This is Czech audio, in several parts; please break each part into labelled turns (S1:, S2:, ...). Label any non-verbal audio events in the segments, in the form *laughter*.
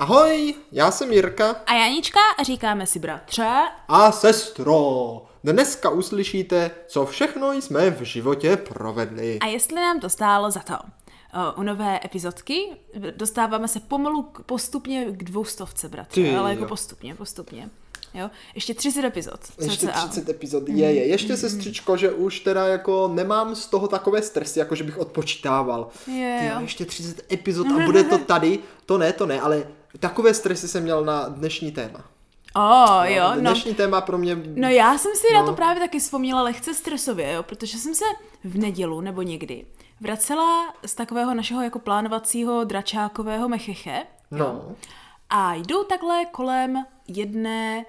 S1: Ahoj, já jsem Jirka
S2: A Janička a říkáme si bratře.
S1: a sestro. Dneska uslyšíte, co všechno jsme v životě provedli.
S2: A jestli nám to stálo za to. O, U nové epizodky dostáváme se pomalu postupně k dvoustovce, bratře.
S1: Ty
S2: ale jako
S1: jo.
S2: postupně, postupně. Jo? Ještě 30 epizod.
S1: Ještě
S2: cca.
S1: 30 epizod je, je. Ještě sestřičko, že už teda jako nemám z toho takové stresy, jako že bych odpočítával.
S2: Je,
S1: Ty
S2: jo.
S1: ještě 30 epizod a *laughs* bude to tady. To ne, to ne, ale takové stresy jsem měl na dnešní téma.
S2: O, jo, no.
S1: Dnešní téma pro mě...
S2: No já jsem si na
S1: No.
S2: to právě taky vzpomněla lehce stresově, jo, protože jsem se v nedělu nebo někdy vracela z takového našeho jako plánovacího dračákového mecheche.
S1: No.
S2: A jdu takhle kolem jedné,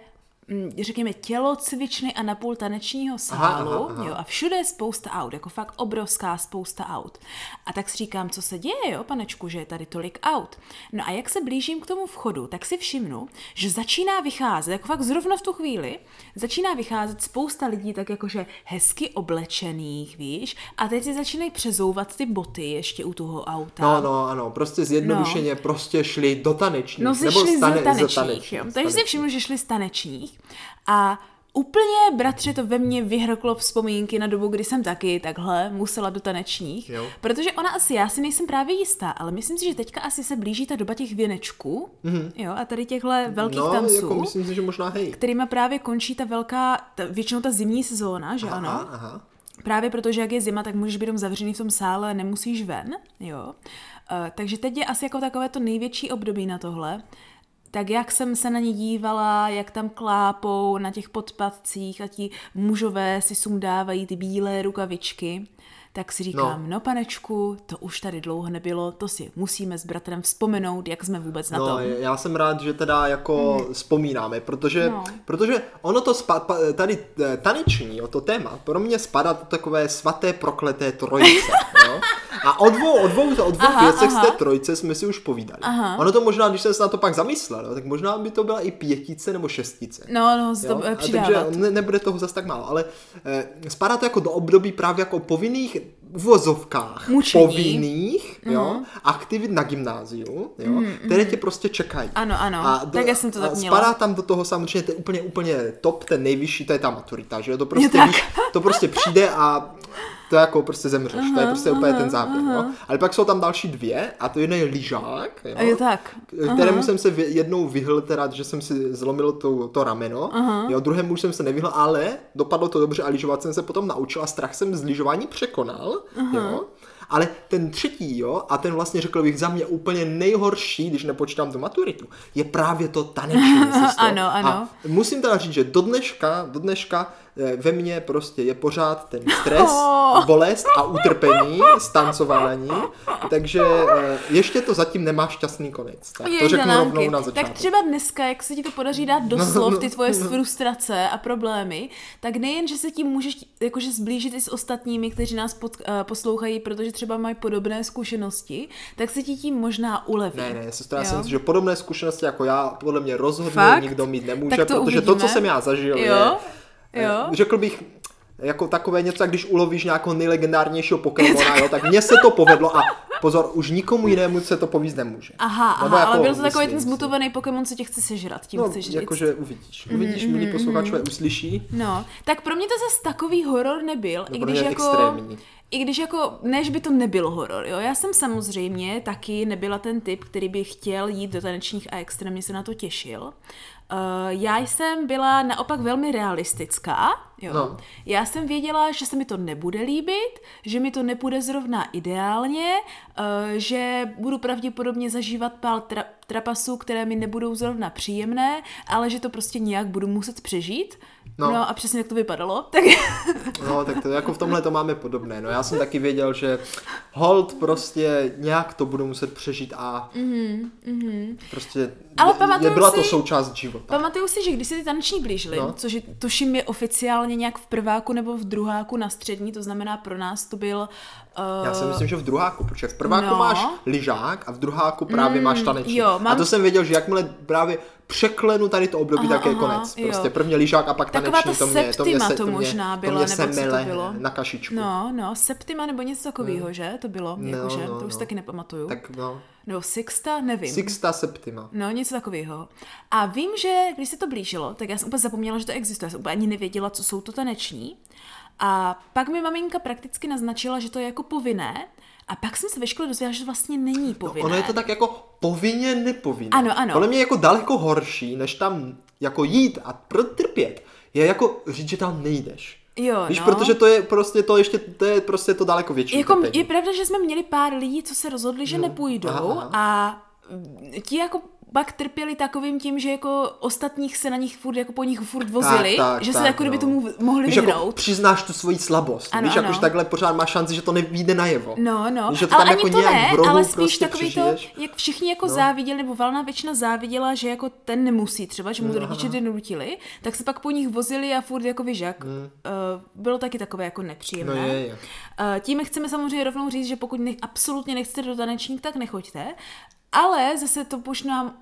S2: řekněme, tělocvičny a napůl tanečního sálu.
S1: aha, aha.
S2: Jo, a všude je spousta aut, jako fakt obrovská spousta aut. A tak si říkám, co se děje, jo, panečku, že je tady tolik aut. No a jak se blížím k tomu vchodu, tak si všimnu, že začíná vycházet, jako fakt zrovna v tu chvíli, začíná vycházet spousta lidí tak jakože hezky oblečených, víš, a teď si začínají přezouvat ty boty ještě u toho auta.
S1: No, no, ano, prostě zjednodušeně prostě šli do tanečních.
S2: No, si
S1: nebo
S2: šli
S1: stane-
S2: z tanečních,
S1: tanečních,
S2: jo. Takže si všimnu, že šli z tanečních a úplně, bratře, to ve mně vyhrklo vzpomínky na dobu, kdy jsem taky takhle musela do tanečních,
S1: Jo.
S2: protože ona asi, já si nejsem právě jistá, ale myslím si, že teďka asi se blíží ta doba těch věnečků, jo, a tady těchhle velkých
S1: no,
S2: tanců,
S1: jako myslím si, že možná hej.
S2: kterýma právě končí ta velká, ta, většinou ta zimní sezóna, že ano?
S1: Aha, aha.
S2: Právě protože jak je zima, tak můžeš být jenom zavřený v tom sále nemusíš ven, jo. Uh, takže teď je asi jako takové to největší období na tohle. Tak jak jsem se na ně dívala, jak tam klápou na těch podpadcích a ti mužové si sundávají ty bílé rukavičky, tak si říkám, no. no panečku, to už tady dlouho nebylo, to si musíme s bratrem vzpomenout, jak jsme vůbec na
S1: No,
S2: tom.
S1: já jsem rád, že teda jako vzpomínáme, protože,
S2: No.
S1: protože ono to spa, pa, tady eh, taneční, jo, to téma, pro mě spadá do takové svaté prokleté trojice, *laughs* jo? A o dvou, o dvou, o dvou
S2: Aha,
S1: věcech z
S2: aha.
S1: té trojice jsme si už povídali.
S2: Aha.
S1: Ono to možná, když jsem se na to pak zamyslel, jo, tak možná by to byla i pětice nebo šestice.
S2: No, no, to
S1: Jo? takže ne, nebude toho zas tak málo, ale eh, spadá to jako do období právě jako povinných uvozovkách
S2: Mučení.
S1: povinných jo, aktivit na gymnáziu, jo, které tě prostě čekají.
S2: Ano, ano.
S1: do-
S2: Tak já jsem to tak
S1: a
S2: měla.
S1: Spadá tam do toho samozřejmě ten úplně, úplně top, ten nejvyšší, to je ta maturita, že jo, to prostě, víš, to prostě přijde a to jako prostě zemřeš, to je prostě úplně ten záběr, jo. Ale pak jsou tam další dvě a to jedna je lyžák, jo,
S2: Jo, tak.
S1: kterému jsem se jednou vyhl, teda, že jsem si zlomil to, to rameno, jo, druhému už jsem se nevyhl, ale dopadlo to dobře a lyžovat jsem se potom naučil a strach jsem z lyžování překonal, jo. Ale ten třetí, jo, a ten vlastně řekl bych za mě úplně nejhorší, když nepočítám tu maturitu, je právě to taneční. *laughs*
S2: Ano, ano.
S1: A musím teda říct, že do dneška, do dneška ve mně prostě je pořád ten *laughs* stres, bolest a utrpení z tancování, takže eh, ještě to zatím nemá šťastný konec. Tak to řeknu rovnou na začátku.
S2: Tak třeba dneska, jak se ti to podaří dát do slov, ty tvoje frustrace a problémy, tak nejen, že se tím můžeš jakože zblížit i s ostatními, kteří nás pod, uh, poslouchají, protože třeba mají podobné zkušenosti, tak se ti tím možná uleví.
S1: Ne, ne, sestro, já si myslím, že podobné zkušenosti jako já podle mě rozhodně
S2: Fakt?
S1: nikdo mít nemůže,
S2: to
S1: protože to, co
S2: uvidíme.
S1: jsem já zažil,
S2: Jo?
S1: je, eh,
S2: Jo?
S1: řekl bych, jako takové něco, když ulovíš nějakého nejlegendárnějšího Pokémona, jo, tak mně se to povedlo a pozor, už nikomu jinému se to povíst nemůže.
S2: Aha,
S1: Nebo
S2: aha, ale
S1: jako
S2: byl to takový ten zmutovaný Pokémon, co tě chce sežrat, tím
S1: No,
S2: chceš říct.
S1: jakože uvidíš. Uvidíš, milí posluchačové, uslyší.
S2: No, tak pro mě to zase takový horor nebyl, i
S1: pro
S2: když jako...
S1: extrémní.
S2: I když jako, než by to nebyl horor, jo. Já jsem samozřejmě taky nebyla ten typ, který by chtěl jít do tanečních a extrémně se na to těšil. Uh, já jsem byla naopak velmi realistická, jo.
S1: No.
S2: Já jsem věděla, že se mi to nebude líbit, že mi to nepůjde zrovna ideálně, uh, že budu pravděpodobně zažívat pár tra- trapasů, které mi nebudou zrovna příjemné, ale že to prostě nějak budu muset přežít.
S1: No.
S2: No, a přesně jak to vypadalo. *laughs* Tak
S1: No, tak to jako v tomhle to máme podobné. No, já jsem taky věděl, že hold prostě nějak to budu muset přežít a prostě
S2: Mhm, Ale
S1: je- byla to
S2: si-
S1: součást života.
S2: Pamatuju si, že když se ty taneční blížily,
S1: No.
S2: no. což je, tuším je oficiálně nějak v prváku nebo v druháku na střední, to znamená pro nás to byl Uh,
S1: Já si myslím, že v druháku, protože v prváku
S2: no.
S1: máš lyžák a v druháku právě máš taneční.
S2: jo, mám-
S1: A to jsem věděl, že jakmile právě překlenu tady to období,
S2: Aha,
S1: tak je
S2: aha,
S1: konec.
S2: jo.
S1: Prostě prvně lyžák a pak
S2: Taková
S1: taneční,
S2: ta
S1: to mě, to mě,
S2: septima
S1: se,
S2: to
S1: to
S2: možná
S1: to
S2: byla,
S1: mě
S2: nebo co to bylo?
S1: na kašičku.
S2: No, no, Septima nebo něco takového, že? To bylo,
S1: No,
S2: jakože,
S1: no,
S2: to už
S1: no.
S2: taky nepamatuju.
S1: Tak no,
S2: Nebo Sixta, nevím.
S1: Sixta Septima.
S2: No, něco takového. A vím, že když se to blížilo, tak já jsem úplně zapomněla, že to existuje. Já jsem úplně ani nevěděla, co jsou to taneční. A pak mi maminka prakticky naznačila, že to je jako povinné. A pak jsem se ve škole dozvěděla, že vlastně není povinné.
S1: Ono je to tak jako povinně nepovinné.
S2: Ano, ano.
S1: Podle mě je jako daleko horší, než tam jako jít a protrpět, je jako říct, že tam nejdeš.
S2: Jo,
S1: Víš,
S2: no.
S1: protože to je prostě to ještě, to je prostě to daleko větší
S2: Jako, je pravda, že jsme měli pár lidí, co se rozhodli, že nepůjdou
S1: aha, aha.
S2: a ti jako pak trpěli takovým tím, že jako ostatních se na nich furt, jako po nich furt vozili,
S1: tak,
S2: že se
S1: tak,
S2: jako kdyby
S1: no.
S2: tomu mohli
S1: Víš, jako
S2: vyhnout.
S1: přiznáš tu svoji slabost.
S2: Ano,
S1: Víš, jako,
S2: ano.
S1: že takhle pořád máš šanci, že to nevíde najevo.
S2: No, no,
S1: Víš, že to
S2: ale
S1: tam
S2: ani
S1: jako
S2: to ne,
S1: rohu
S2: ale spíš
S1: prostě
S2: takový
S1: přežiješ.
S2: to, jak všichni jako no. záviděli, nebo valná většina záviděla, že jako ten nemusí třeba, že mu to
S1: No,
S2: rodiče donutili, tak se pak po nich vozili a furt jako vyžak. Mm. Uh, bylo taky takové jako nepříjemné.
S1: No je, je.
S2: Uh, tím chceme samozřejmě rovnou říct, že pokud ne, absolutně nechcete do tanečník, tak nechoďte. Ale zase to možná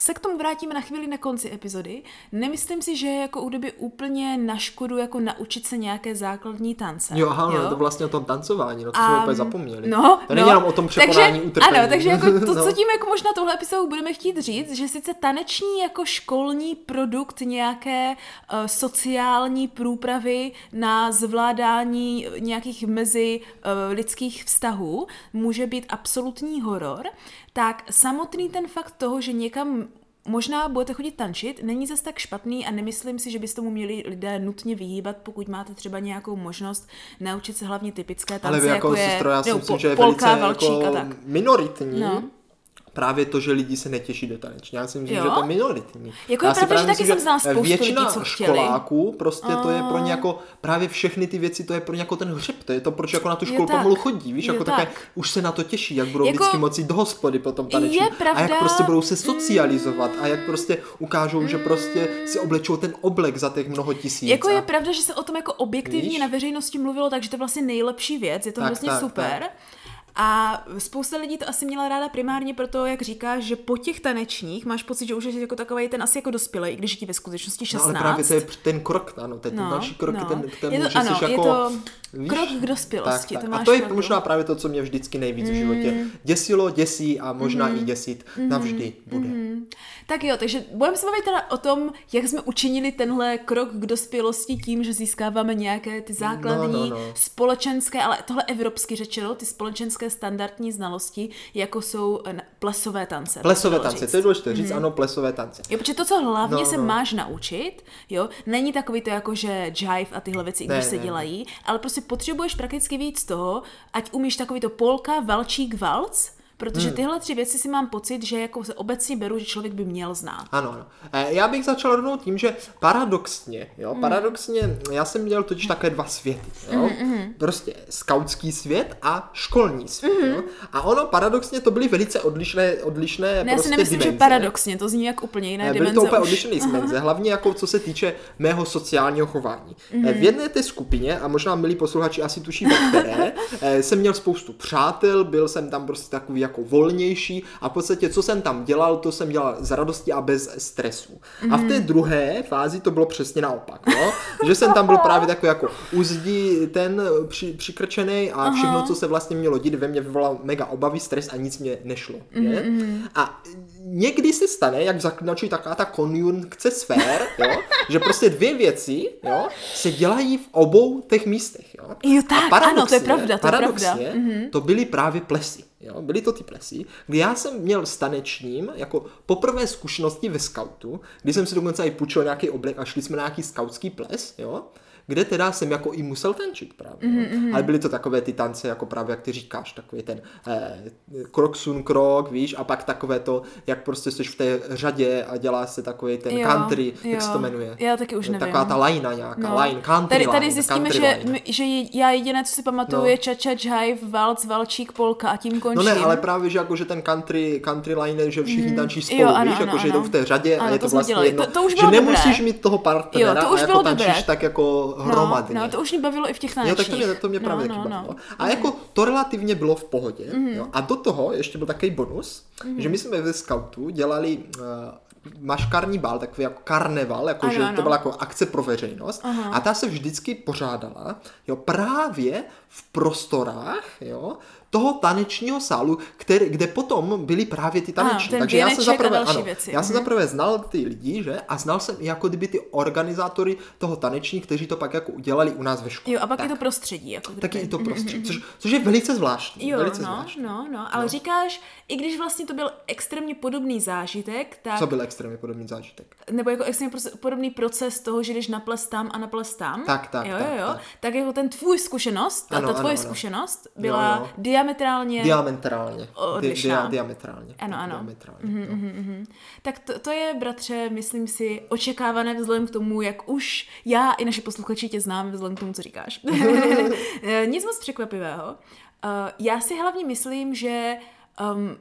S2: se k tomu vrátíme na chvíli na konci epizody. Nemyslím si, že je jako u doby úplně na škodu jako naučit se nějaké základní tance.
S1: Jo, aha, no, to vlastně o tom tancování, no to jsme
S2: A,
S1: úplně zapomněli.
S2: No,
S1: to není
S2: no,
S1: jenom o tom překonání
S2: takže,
S1: utrpení.
S2: Ano, takže jako *laughs* to,
S1: no.
S2: co tím jako možná tohle epizodou budeme chtít říct, že sice taneční jako školní produkt nějaké uh, sociální průpravy na zvládání nějakých mezi uh, lidských vztahů může být absolutní horor, tak samotný ten fakt toho, že někam Možná budete chodit tančit, není zas tak špatný a nemyslím si, že byste tomu měli lidé nutně vyhýbat, pokud máte třeba nějakou možnost naučit se hlavně typické tance,
S1: Ale jako,
S2: jako je
S1: sestro, já si myslím,
S2: po-
S1: že je
S2: polka,
S1: velice jako
S2: tak.
S1: minoritní.
S2: No.
S1: Právě to, že lidi se netěší do taneční. Já si myslím,
S2: Jo?
S1: že to je minoritní.
S2: Jako je
S1: Já
S2: pravda, že taky jsem znala spoustu
S1: většina
S2: lidí, co chtěli.
S1: školáků, prostě to je pro ně jako, právě všechny ty věci, to je pro ně jako ten hřeb, to je to, proč jako na tu školu pomalu chodí, víš,
S2: Jo,
S1: jako
S2: tak.
S1: také, už se na to těší, jak budou
S2: Jako-
S1: vždycky moci do hospody potom taneční.
S2: Je
S1: A jak
S2: pravda-
S1: prostě budou se socializovat a jak prostě ukážou, že prostě si oblečou ten oblek za těch mnoho tisíc.
S2: Jako
S1: a-
S2: je pravda, že se o tom jako objektivně
S1: Víš?
S2: na veřejnosti mluvilo, takže to je vlastně nejlepší věc, je to
S1: Tak,
S2: vlastně
S1: tak,
S2: super.
S1: tak.
S2: A spousta lidí to asi měla ráda primárně proto, jak říkáš, že po těch tanečních máš pocit, že už jsi jako takový ten asi jako dospělý, i když ti ve skutečnosti 16.
S1: No ale právě to je ten krok, ano, to ten
S2: No,
S1: další krok
S2: no.
S1: ten, tomu,
S2: Je to-
S1: že
S2: ano,
S1: jsi
S2: je
S1: jako,
S2: to
S1: víš,
S2: krok k dospělosti,
S1: tak,
S2: to
S1: tak.
S2: máš
S1: A to je
S2: pravdu.
S1: možná právě to, co mě vždycky nejvíc v životě děsilo, děsí a možná
S2: Mhm.
S1: i děsit navždy bude.
S2: Tak jo, takže budeme se bavit teda o tom, jak jsme učinili tenhle krok k dospělosti tím, že získáváme nějaké ty základní
S1: No, no, no.
S2: společenské, ale tohle evropsky řečeno, ty společenské standardní znalosti, jako jsou eh, plesové tance.
S1: Plesové tance,
S2: říct.
S1: to je důležité říct, ano, plesové tance.
S2: Jo, protože to, co hlavně
S1: No,
S2: se
S1: no.
S2: máš naučit, jo, není takový to jako, že jive a tyhle věci, když
S1: Ne,
S2: se
S1: ne,
S2: dělají, ale prostě potřebuješ prakticky víc toho, ať umíš takový to polka, valčík, valc, protože
S1: Hmm.
S2: tyhle tři věci si mám pocit, že jako se obecně beru, že člověk by měl znát.
S1: Ano, ano. E, Já bych začal rovnou tím, že paradoxně, jo,
S2: Hmm.
S1: paradoxně, já jsem měl totiž také dva světy, jo.
S2: Hmm,
S1: Prostě skautský svět a školní svět,
S2: Hmm.
S1: jo. A ono paradoxně to byly velice odlišné, odlišné
S2: Ne, já
S1: prostě
S2: si nemyslím,
S1: dimenze.
S2: že paradoxně, to zní jak úplně jiné
S1: Byly to úplně odlišné dimenze, hlavně jako co se týče mého sociálního chování.
S2: Mhm.
S1: Eh, V jedné té skupině, a možná milí posluchači asi tuší které, eh, jsem měl spoustu přátel, byl jsem tam prostě takový jako volnější a v podstatě co jsem tam dělal, to jsem dělal z radosti a bez stresu. A v té
S2: Mhm.
S1: druhé fázi to bylo přesně naopak, no? že jsem tam byl právě takový jako uzdí ten eh, při, přikrčený a všechno, co se vlastně mělo dít, ve mně vyvolal mega obavy, stres a nic mě nešlo. Je?
S2: Mhm,
S1: A někdy se stane, jak v zaklinači taková ta konjunkce sfér, jo? že prostě dvě věci jo? se dělají v obou těch místech. Jo?
S2: Jo, tak,
S1: a paradoxně,
S2: ano, to je pravda, to je pravda. Mhm.
S1: to byly právě plesy. Jo? Byly to ty plesy, kdy já jsem měl s tanečním jako poprvé zkušenosti ve skautu, kdy jsem si dokonce i půjčil nějaký oblek a šli jsme na nějaký skautský ples, jo? Kde teda jsem jako i musel tančit právě. Mm-hmm. Ale byly to takové ty tance, jako právě jak ty říkáš, takový ten eh, krok sun krok, víš, a pak takové to, jak prostě jsi v té řadě a dělá se takový ten
S2: Jo,
S1: country, jak se
S2: jo.
S1: to jmenuje.
S2: Já taky už nevím.
S1: Taková ta lajna nějaká,
S2: No.
S1: line, country
S2: tady, tady
S1: line,
S2: zjistíme,
S1: country
S2: že,
S1: line.
S2: že já jediné, co si pamatuju,
S1: No.
S2: je ča-ča, jive, valc, valčík, polka a tím končím.
S1: No ne, ale právě, že jako, že ten country, country line, že všichni tančí spolu.
S2: Jo, ano,
S1: víš,
S2: ano,
S1: jako, že
S2: ano.
S1: jdou v té řadě a
S2: Ano,
S1: je
S2: to
S1: to vlastně jedno,
S2: To- to už
S1: že nemusíš
S2: dobré.
S1: mít toho partnera
S2: Jo, to už
S1: a jako
S2: bylo
S1: tančíš tak jako hromadně.
S2: No, no, to už mě bavilo i v těch tanečních.
S1: Jo, tak to mě, to mě
S2: no,
S1: právě
S2: no,
S1: taky
S2: no.
S1: bavilo. A jako to relativně bylo v pohodě.
S2: Mhm.
S1: Jo. A do toho ještě byl takový bonus, že my jsme ve scoutu dělali uh, maškarní bál, takový jako karneval, jako
S2: Ano,
S1: že
S2: ano.
S1: to byla jako akce pro veřejnost. A ta se vždycky pořádala jo, právě v prostorách jo, toho tanečního sálu, který, kde potom byli právě ty taneční.
S2: ten
S1: Takže já jsem zaprvé, ano,
S2: věci.
S1: já jsem
S2: Mhm.
S1: zaprvé znal ty lidi, že? A znal jsem i jako kdyby ty organizátory toho taneční, kteří to pak jako udělali u nás ve škole.
S2: Jo, a pak
S1: tak.
S2: je to prostředí. Jako kdyby.
S1: Taky i to prostředí, což, což je velice zvláštní.
S2: Jo,
S1: velice
S2: no,
S1: zvláštní.
S2: no, no, ale říkáš, i když vlastně to byl extrémně podobný zážitek, tak,
S1: Co byl extrémně podobný zážitek?
S2: nebo jako extrémně podobný proces toho, že jdeš na ples tam a na ples tam,
S1: Tak, tak,
S2: jo,
S1: tak,
S2: jo, jo,
S1: tak.
S2: tak jako ten tvůj zkušenost,
S1: Ano,
S2: a ta tvoje
S1: ano.
S2: zkušenost byla
S1: Jo, jo.
S2: Diametrálně
S1: Diametrálně.
S2: odlišná.
S1: Di, diametrálně.
S2: Ano, ano.
S1: Diametrálně, no.
S2: Tak to, to je, bratře, myslím si, očekávané vzhledem k tomu, jak už já i naše posluchači tě známe vzhledem k tomu, co říkáš. *laughs* Eh, Nic moc překvapivého. Eh, Já si hlavně myslím, že um,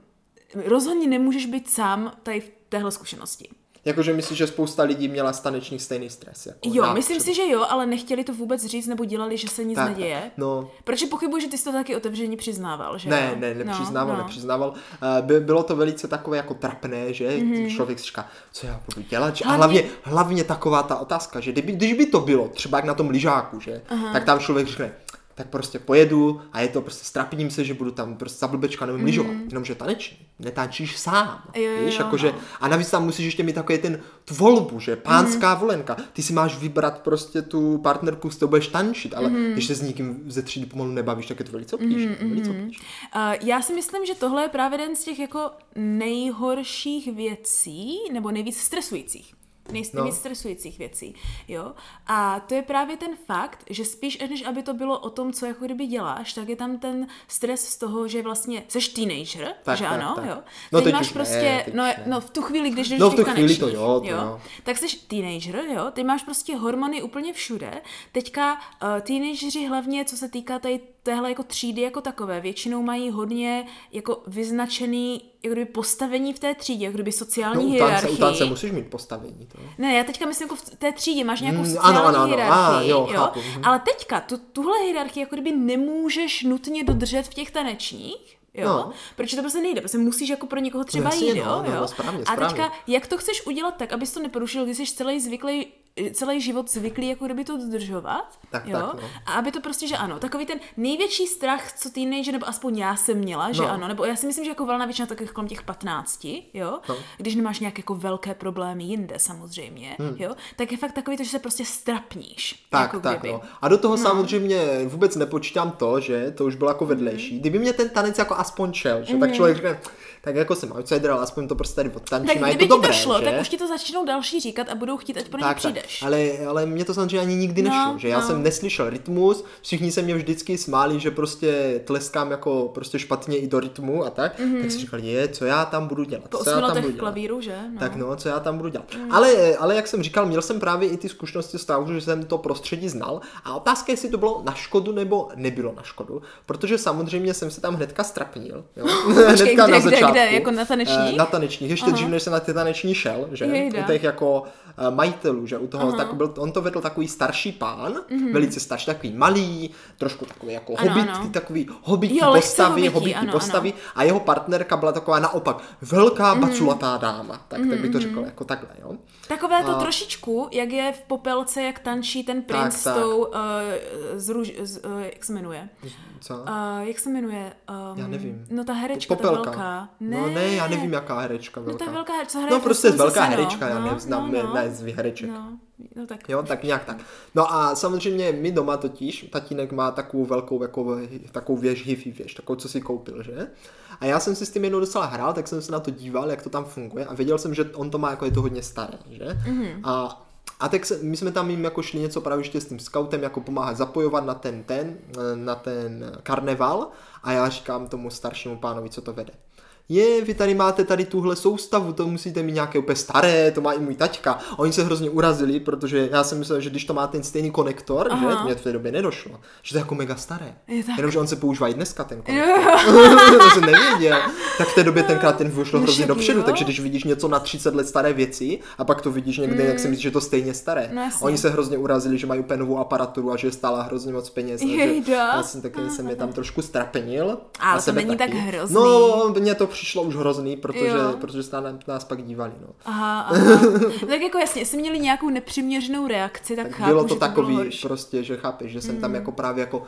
S2: rozhodně nemůžeš být sám tady v téhle zkušenosti.
S1: Jakože myslíš, že spousta lidí měla z tanečních stejný stres? Jako
S2: Jo,
S1: já
S2: myslím si, že jo, ale nechtěli to vůbec říct nebo dělali, že se nic
S1: Tak,
S2: neděje.
S1: tak. No,
S2: Protože pochybuji, že ty jsi to taky otevřeně přiznával, že
S1: Ne, ne, nepřiznával,
S2: no, no.
S1: nepřiznával. Eh, By, bylo to velice takové jako trapné, že mm-hmm. člověk si říká, co já budu dělat, že? a.
S2: Hlavně-
S1: hlavně, hlavně taková ta otázka, že kdyby, když by to bylo třeba jak na tom lyžáku, že, tak tam člověk řekne, tak prostě pojedu a je to prostě strapním se, že budu tam prostě za blbečka nevím mm-hmm. lyžovat, jenomže taneční, netančíš sám.
S2: Jo, jo,
S1: víš,
S2: jo,
S1: jakože,
S2: no.
S1: a navíc tam musíš ještě mít takový ten tu volbu, že pánská mm-hmm. volenka, ty si máš vybrat prostě tu partnerku, s tou budeš tančit, ale mm-hmm. když se s nikým ze třídy pomalu nebavíš, tak je to velice obtížné, mm-hmm. velice obtížné.
S2: Uh, já si myslím, že tohle je právě jeden z těch jako nejhorších věcí, nebo nejvíc stresujících. Nej,
S1: No.
S2: nejvíc stresujících věcí, jo. A to je právě ten fakt, že spíš, než aby to bylo o tom, co jako kdyby děláš, tak je tam ten stres z toho, že vlastně seš teenager,
S1: Tak,
S2: že
S1: tak,
S2: ano,
S1: tak.
S2: jo.
S1: No
S2: teď
S1: teď
S2: máš
S1: ne,
S2: prostě,
S1: teď
S2: no,
S1: ne.
S2: no, v tu chvíli, když jdeš
S1: No, v tu chvíli to jo, to jo.
S2: tak jsi teenager, jo, ty máš prostě hormony úplně všude. Teďka uh, teenageři hlavně, co se týká tady téhle jako třídy jako takové, většinou mají hodně jako vyznačený jako kdyby postavení v té třídě, jako kdyby
S1: No,
S2: sociální
S1: u tance,
S2: hierarchii.
S1: u tance musíš mít postavení, to.
S2: Ne, já teďka myslím jako v té třídě máš nějakou
S1: Mm,
S2: sociální
S1: ano, ano, ano.
S2: hierarchii,
S1: Ah, jo, chápu, mhm.
S2: ale teďka tu, tuhle hierarchii jako kdyby nemůžeš nutně dodržet v těch tanečních, jo,
S1: No.
S2: protože to prostě nejde, prostě musíš jako pro někoho třeba
S1: jasně,
S2: jít,
S1: no,
S2: jo,
S1: no,
S2: jo.
S1: no, správně,
S2: a
S1: správně.
S2: teďka, jak to chceš udělat tak, abys to neporušil, když jsi celý zvyklý celý život zvyklý jako kdyby to dodržovat,
S1: Tak,
S2: jo?
S1: tak, no.
S2: A aby to prostě, že ano, takový ten největší strach, co teenager, nebo aspoň já jsem měla, že
S1: No.
S2: ano, nebo já si myslím, že jako valná většina takových kolem těch 15, jo,
S1: No.
S2: když nemáš nějaké jako velké problémy jinde samozřejmě, hmm. jo, tak je fakt takový to, že se prostě strapníš.
S1: Tak,
S2: jako
S1: tak,
S2: kdyby.
S1: no. A do toho no. samozřejmě vůbec nepočítám to, že to už bylo jako vedlejší. Kdyby mě ten tanec jako aspoň šel, že tak člověk řekne, tak jako jsem outsider, ale aspoň to prostě tady
S2: Tak
S1: odtančím a je
S2: kdyby
S1: to
S2: ti
S1: dobré,
S2: to šlo,
S1: že?
S2: tak už ti to začnou další říkat a budou chtít, ať pro ně
S1: tak, tak.
S2: přijdeš.
S1: Ale, ale mě to samozřejmě ani nikdy
S2: No,
S1: nešlo, že já
S2: no.
S1: jsem neslyšel rytmus, všichni se mě vždycky smáli, že prostě tleskám jako prostě špatně i do rytmu a tak, mm-hmm. tak si říkal, je, co já tam budu dělat,
S2: Po
S1: co já tam budu dělat.
S2: klavíru, že? No.
S1: Tak no, co já tam budu dělat. Mm. Ale, ale jak jsem říkal, měl jsem právě i ty zkušenosti z toho, že jsem to prostředí znal a otázka je, jestli to bylo na škodu nebo nebylo na škodu, protože samozřejmě jsem se tam hnedka strapnil. Jo? *laughs*
S2: Počkej, kde, kde? Jako na tanečních?
S1: Eh, Na tanečních, ještě dřív, než jsem na ty taneční šel, že?
S2: Jejda.
S1: U těch jako majitelů, že? U toho, tak byl, on to vedl takový starší pán, mm-hmm. velice starší, takový malý, trošku takový jako
S2: Mhm. Ano,
S1: hobit,
S2: ano.
S1: takový hobití
S2: Jo,
S1: postavy,
S2: hobití, ano,
S1: postavy a jeho partnerka byla taková naopak velká baculatá dáma, tak, tak bych to řekl jako takhle, jo.
S2: Takové to
S1: A-
S2: trošičku, jak je v popelce, jak tančí ten princ
S1: tak.
S2: s tou, uh, z, růž, z, uh, jak se jmenuje?
S1: Co?
S2: Uh, jak se jmenuje? Um,
S1: Já nevím.
S2: No ta herečka,
S1: Popelka.
S2: ta velká.
S1: No ne, já nevím, jaká herečka
S2: No
S1: velká.
S2: ta velká herečka, hraje
S1: No prostě velká herečka, já
S2: No,
S1: neznám
S2: no,
S1: no,
S2: no.
S1: názvy hereček.
S2: No, no tak.
S1: Jo, tak nějak tak. No a samozřejmě my doma totiž, tatínek má takovou velkou jako, takovou věž, hifi věž, takovou, co si koupil, že? A já jsem si s tím jednou docela hrál, tak jsem se na to díval, jak to tam funguje a věděl jsem, že on to má jako je to hodně staré, že? Mm-hmm. A a tak se, my jsme tam jim jako šli něco právě ještě s tím scoutem, jako pomáhat zapojovat na ten, ten, na ten karneval a já říkám tomu staršímu pánovi, co to vede. Je, vy tady máte tady tuhle soustavu, to musíte mít nějaké úplně staré, to má i můj taťka. Oni se hrozně urazili, protože já jsem myslel, že když to má ten stejný konektor, Aha. že to mě v té době nedošlo, že to je jako mega staré. Je tak. Jenomže on se používá i dneska ten konektor. *laughs* to jsem nevěděl. Tak v té době tenkrát ten vyšlo hrozně dopředu, takže když vidíš něco na 30 let staré věci a pak to vidíš někde, mm. jak si myslíš, že to stejně staré. No, oni se hrozně urazili, že mají úplně novou aparaturu a že stála hrozně moc peněz. Já jsem taky jsem je tam trošku strapenil.
S2: A, a to není taky. tak hrozný.
S1: No, mně to přišlo už hrozný, protože, protože se na nás pak dívali. No.
S2: Aha, *laughs* aha. tak jako jasně, jestli měli nějakou nepřiměřenou reakci, tak, tak chápu,
S1: bylo to
S2: že
S1: takový
S2: to bylo
S1: prostě, že chápeš, že jsem mm. tam jako právě jako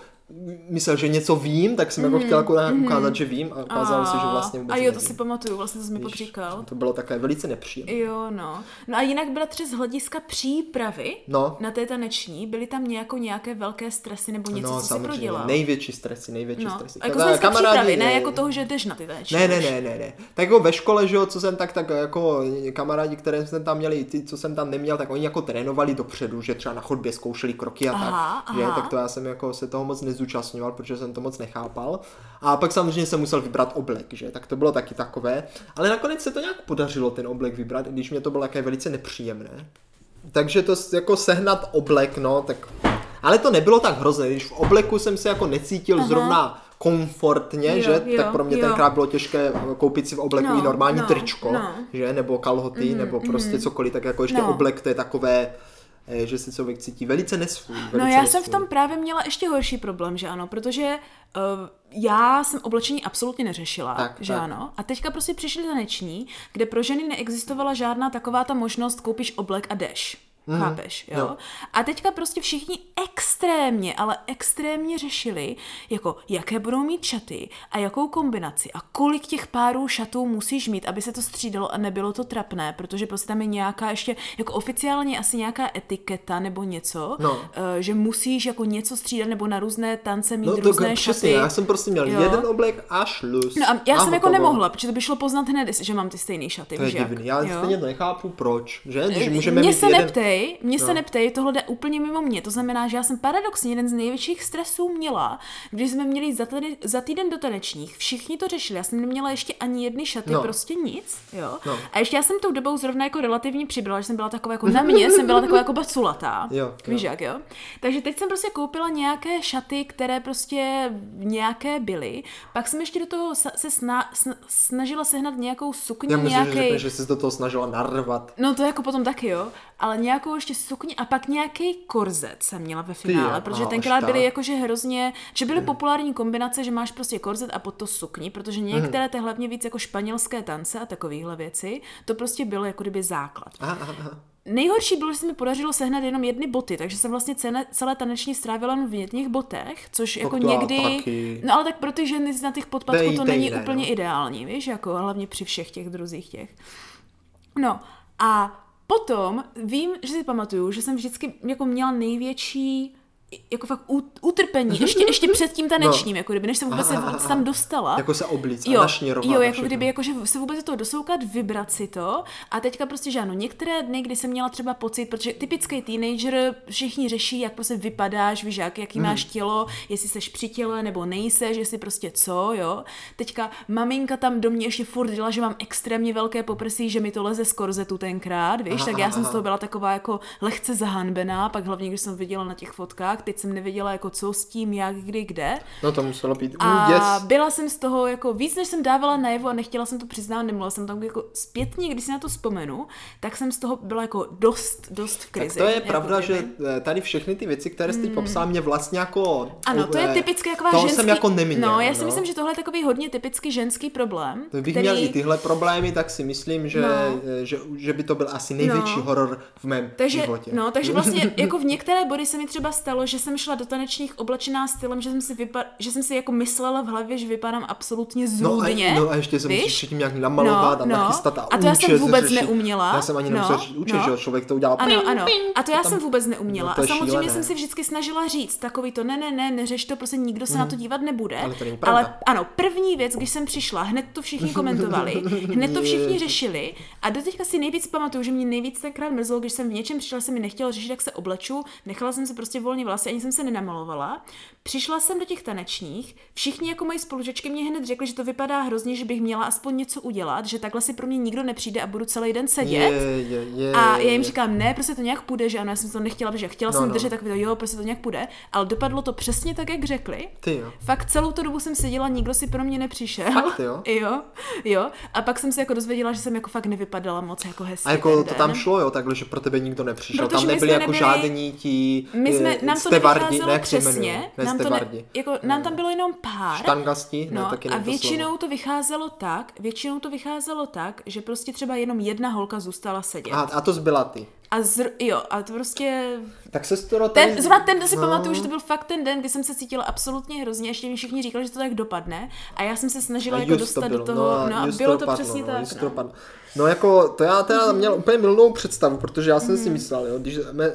S1: myslel, že něco vím, tak jsem mm, jako chtěl jako mm, ukázat, že vím a ukázalo se, že vlastně vůbec
S2: A jo, to
S1: nevím.
S2: si pamatuju, vlastně to jsi mi pak říkal.
S1: To bylo také velice nepříjemné.
S2: Jo, no. No a jinak bratře z hlediska přípravy no. na té taneční, byly tam nějakou nějaké velké stresy nebo něco, no, co si prodělal?
S1: největší stresy, největší
S2: no.
S1: stresy.
S2: A jako z přípravy, ne jako toho, že jdeš na ty taneční.
S1: Ne, ne, ne, ne, ne. Tak jako ve škole, že jo, co jsem tak, tak jako kamarádi, které jsem tam měli, ty, co jsem tam neměl, tak oni jako trénovali dopředu, že třeba na chodbě zkoušeli kroky a aha, tak. Aha. Že, tak to já jsem jako se toho moc nezúčastňoval, protože jsem to moc nechápal. A pak samozřejmě jsem musel vybrat oblek, že? Tak to bylo taky takové. Ale nakonec se to nějak podařilo ten oblek vybrat, když mě to bylo také velice nepříjemné. Takže to jako sehnat oblek, no, tak... Ale to nebylo tak hrozné, když v obleku jsem se jako necítil Aha. zrovna komfortně, jo, že? Jo, tak pro mě jo. tenkrát bylo těžké koupit si v obleku no, i normální no, tričko, no. že? Nebo kalhoty, mm, nebo prostě mm. cokoliv, tak jako ještě no. oblek to je takové Eh, že se člověk cítí velice nesvůj.
S2: No, velice no já nesvůj. jsem v tom právě měla ještě horší problém, že ano, protože uh, já jsem oblečení absolutně neřešila, tak, že tak. ano. A teďka prostě přišli taneční, kde pro ženy neexistovala žádná taková ta možnost koupíš oblek a jdeš. Mm, chápeš, jo? jo? A teďka prostě všichni extrémně, ale extrémně řešili, jako jaké budou mít šaty a jakou kombinaci a kolik těch párů šatů musíš mít, aby se to střídalo a nebylo to trapné, protože prostě tam je nějaká ještě, jako oficiálně asi nějaká etiketa nebo něco, no. uh, že musíš jako něco střídat nebo na různé tance mít no, různé to, šaty. Přesně,
S1: já jsem prostě měl jo? jeden oblek a šlus.
S2: No a já a jsem jako nemohla, protože to by šlo poznat hned, že mám ty stejné šaty.
S1: To je divný, já jo? stejně nechápu proč, že? Když můžeme Mě
S2: mít se jeden... neptej, neptej, mě no. se neptej, tohle jde úplně mimo mě. To znamená, že já jsem paradoxně jeden z největších stresů měla, když jsme měli za, tady, za týden do tanečních, všichni to řešili, já jsem neměla ještě ani jedny šaty, no. prostě nic, jo. No. A ještě já jsem tou dobou zrovna jako relativně přibyla, že jsem byla taková jako na mě, jsem byla taková jako baculatá. *laughs*
S1: Jo,
S2: Víš jak, jo? Takže teď jsem prostě koupila nějaké šaty, které prostě nějaké byly. Pak jsem ještě do toho se sna, sna, snažila sehnat nějakou sukni,
S1: já myslím,
S2: nějaký...
S1: že, že jsi do toho snažila narvat.
S2: No to jako potom taky, jo ale nějakou ještě sukni a pak nějaký korzet jsem měla ve finále, Ty, protože aha, tenkrát byly jakože hrozně, že byly hmm. populární kombinace, že máš prostě korzet a pod to sukni, protože některé hmm. ty hlavně víc jako španělské tance a takovéhle věci, to prostě bylo jako kdyby základ.
S1: Aha, aha.
S2: Nejhorší bylo, že se mi podařilo sehnat jenom jedny boty, takže jsem vlastně celé, celé taneční strávila v jedných botech, což tak jako někdy... Taky. No ale tak pro ty ženy na těch podpadků to není ne, úplně no. ideální, víš, jako hlavně při všech těch druzích těch. No a Potom vím, že si pamatuju, že jsem vždycky jako měla největší jako fakt utrpení, ještě, ještě před tím tanečním, no. jako kdyby, než jsem vůbec aha, se tam dostala.
S1: Jako se oblíc jo, a.
S2: Jo, jako kdyby, jako, že se vůbec to dosoukat, vybrat si to a teďka prostě, že ano, některé dny, kdy jsem měla třeba pocit, protože typický teenager, všichni řeší, jak prostě vypadáš, víš, jak, jaký mm. máš tělo, jestli seš při těle nebo nejseš, jestli prostě co, jo. Teďka maminka tam do mě ještě furt dělala, že mám extrémně velké poprsí, že mi to leze z korzetu tenkrát, víš, aha, tak já aha, jsem z toho byla taková jako lehce zahanbená, pak hlavně, když jsem viděla na těch fotkách, tak, teď jsem nevěděla jako co s tím, jak, kdy, kde.
S1: No to muselo být
S2: A yes. byla jsem z toho jako víc, než jsem dávala najevo a nechtěla jsem to přiznat, nemohla jsem tam jako zpětně, když si na to vzpomenu, tak jsem z toho byla jako dost, dost v krizi.
S1: Tak to je jako pravda, kdyby. že eh, tady všechny ty věci, které jste mm. popsala, mě vlastně jako...
S2: Ano, to je typické jako ženský... jsem jako neměl. No, já si no. myslím, že tohle je takový hodně typický ženský problém.
S1: Kdybych který... měl i tyhle problémy, tak si myslím, že, no. Eh, že, že by to byl asi největší no. horor v mém
S2: takže,
S1: životě.
S2: No, takže vlastně *laughs* jako v některé body se mi třeba stalo, že jsem šla do tanečních oblečená stylem, že jsem si, vypa- že jsem si jako myslela v hlavě, že vypadám absolutně zrůdně.
S1: No a, no a ještě jsem musíš předtím nějak namalovat no, a no. nachystat a
S2: A to já jsem vůbec řešit. neuměla.
S1: Já jsem ani nemusel no, učit, no. že člověk to udělal.
S2: Ano, ano. A to já tam, jsem vůbec neuměla. No, a samozřejmě šílené. jsem si vždycky snažila říct takový to, ne, ne, ne, neřeš to, prostě nikdo se mm. na to mhm. dívat nebude.
S1: Ale, to není
S2: Ale ano, první věc, když jsem přišla, hned to všichni komentovali, hned to všichni řešili a do teďka si nejvíc pamatuju, že mě nejvíc tenkrát mrzelo, když jsem v něčem přišla, se mi nechtěla řešit, jak se obleču, nechala jsem se prostě volně vlasy, ani jsem se nenamalovala. Přišla jsem do těch tanečních, všichni jako moji spolužečky mě hned řekli, že to vypadá hrozně, že bych měla aspoň něco udělat, že takhle si pro mě nikdo nepřijde a budu celý den sedět.
S1: Je, je, je,
S2: a já jim říkám, ne, prostě to nějak půjde, že ano, já jsem to nechtěla, protože chtěla
S1: No,
S2: jsem
S1: no.
S2: držet takový jo, prostě to nějak půjde, ale dopadlo to přesně tak, jak řekli.
S1: Ty jo.
S2: Fakt celou tu dobu jsem seděla, nikdo si pro mě nepřišel.
S1: Fakt, jo? *laughs*
S2: jo, jo. A pak jsem se jako dozvěděla, že jsem jako fakt nevypadala moc jako hezky
S1: A jako to
S2: den.
S1: tam šlo, jo, takhle, že pro tebe nikdo nepřišel.
S2: Protože
S1: tam nebyli
S2: jsme
S1: jako
S2: nebyli-
S1: žádní ti
S2: My jsme,
S1: eh,
S2: nám to
S1: stevardi, ne,
S2: přesně,
S1: ne,
S2: nám, to ne, jako, nám tam bylo jenom pár.
S1: Štangasti? Ne,
S2: No,
S1: taky
S2: a
S1: to
S2: většinou
S1: slovo.
S2: to vycházelo tak, většinou to vycházelo tak, že prostě třeba jenom jedna holka zůstala sedět.
S1: A, a to zbyla ty.
S2: A zr, jo, a to prostě...
S1: Tak se to
S2: Ten, zrovna ten si
S1: no.
S2: pamatuju, že to byl fakt ten den, kdy jsem se cítila absolutně hrozně, ještě mi všichni říkali, že to tak dopadne a já jsem se snažila
S1: A
S2: jako dostat
S1: to
S2: do
S1: bylo,
S2: toho, no a
S1: just
S2: bylo to
S1: dopadlo,
S2: přesně
S1: no,
S2: tak. No.
S1: dopadlo. No jako, to já teda měl úplně milnou představu, protože já jsem si myslel, jo, když jsme